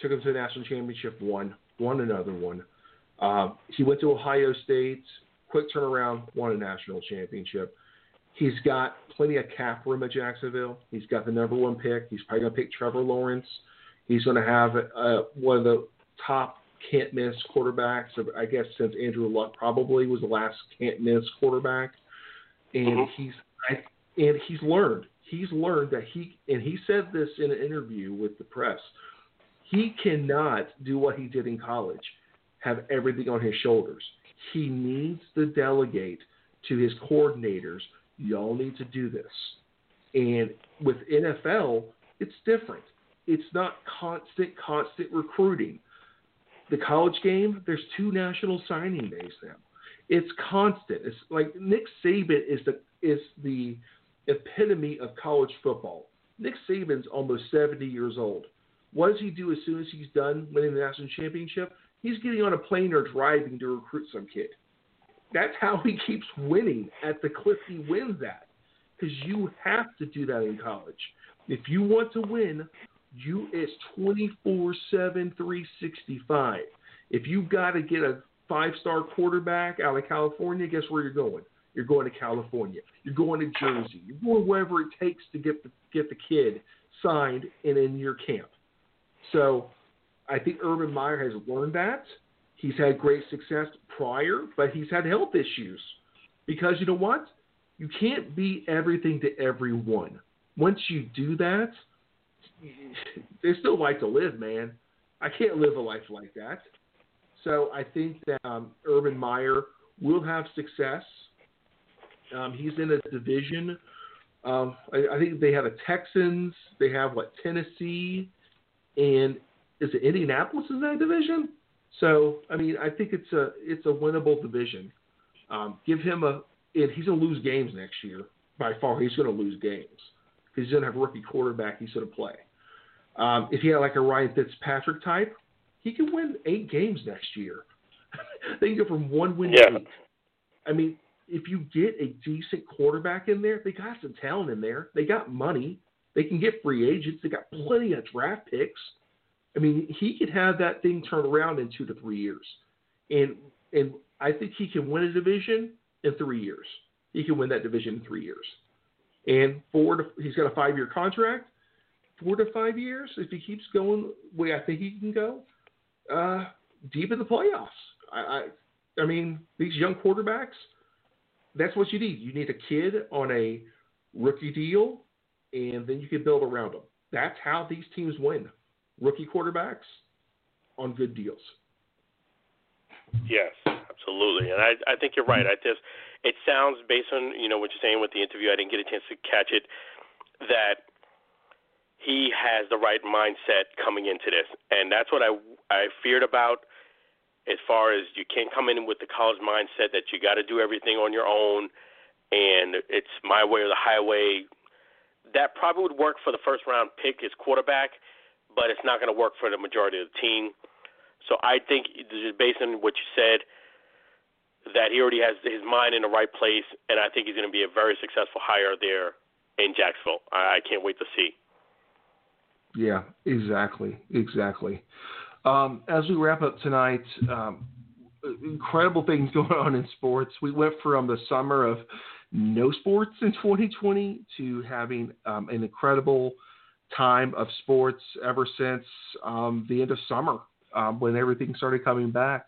took him to the national championship, won, won another one. Uh, he went to Ohio State, quick turnaround, won a national championship. He's got plenty of cap room at Jacksonville. He's got the number one pick. He's probably going to pick Trevor Lawrence. He's going to have uh, one of the top can't miss quarterbacks, of, I guess, since Andrew Luck probably was the last can't miss quarterback. And mm-hmm. he's I, and he's learned. He's learned that he and he said this in an interview with the press. He cannot do what he did in college, have everything on his shoulders. He needs to delegate to his coordinators, y'all need to do this. And with NFL, it's different. It's not constant, constant recruiting. The college game, there's two national signing days now. It's constant. It's like Nick Saban is the is the epitome of college football. Nick Saban's almost 70 years old. What does he do as soon as he's done winning the national championship? He's getting on a plane or driving to recruit some kid. That's how he keeps winning at the clip he wins at. Because you have to do that in college. If you want to win, you it's 24 7 365 if you've got to get a five star quarterback out of california guess where you're going you're going to california you're going to jersey you're going wherever it takes to get the get the kid signed and in your camp so i think urban meyer has learned that he's had great success prior but he's had health issues because you know what you can't be everything to everyone once you do that there's still life to live, man. I can't live a life like that. So I think that um, Urban Meyer will have success. Um, he's in a division. Um, I, I, think they have the Texans. They have what Tennessee, and is it Indianapolis in that division? So I mean, I think it's a it's a winnable division. Um, give him a, and he's going to lose games next year. By far, he's going to lose games because he's going to have a rookie quarterback. He's going to play. Um, if he had like a Ryan Fitzpatrick type, he can win eight games next year. they can go from one win yeah. to eight. I mean, if you get a decent quarterback in there, they got some talent in there. They got money. They can get free agents. They got plenty of draft picks. I mean, he could have that thing turned around in two to three years, and and I think he can win a division in three years. He can win that division in three years, and four to, he's got a five year contract. Four to five years, if he keeps going the way I think he can go, uh, deep in the playoffs. I, I, I mean, these young quarterbacks, that's what you need. You need a kid on a rookie deal, and then you can build around them. That's how these teams win. Rookie quarterbacks on good deals. Yes, absolutely, and I, I think you're right. I just it sounds based on you know what you're saying with the interview. I didn't get a chance to catch it. That he has the right mindset coming into this, and that's what I I feared about. As far as you can't come in with the college mindset that you got to do everything on your own, and it's my way or the highway. That probably would work for the first round pick as quarterback, but it's not going to work for the majority of the team. So I think, just based on what you said, that he already has his mind in the right place, and I think he's going to be a very successful hire there in Jacksonville. I, I can't wait to see. Yeah, exactly, exactly. Um, as we wrap up tonight, um, incredible things going on in sports. We went from the summer of no sports in 2020 to having um, an incredible time of sports ever since um, the end of summer um, when everything started coming back.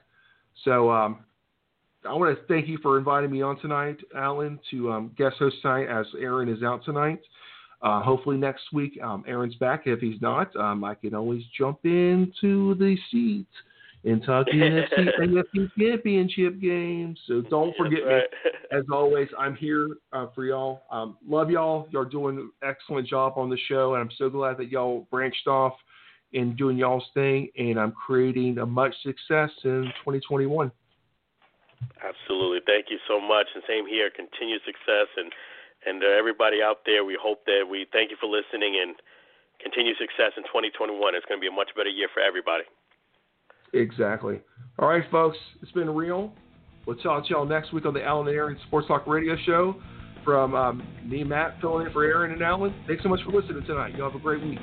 So um, I want to thank you for inviting me on tonight, Alan, to um, guest host tonight as Aaron is out tonight. Uh, hopefully next week um, Aaron's back. If he's not, um, I can always jump into the seat and talk NFC AFC Championship games. So don't forget right. me. As always, I'm here uh, for y'all. Um, love y'all. Y'all doing an excellent job on the show, and I'm so glad that y'all branched off in doing y'all's thing, and I'm creating a much success in 2021. Absolutely. Thank you so much. And same here. Continued success. And, and everybody out there, we hope that we thank you for listening and continue success in 2021. It's going to be a much better year for everybody. Exactly. All right, folks. It's been real. We'll talk to y'all next week on the Alan and Aaron Sports Talk Radio Show. From um, me, Matt, filling in for Aaron and Alan. Thanks so much for listening tonight. Y'all have a great week.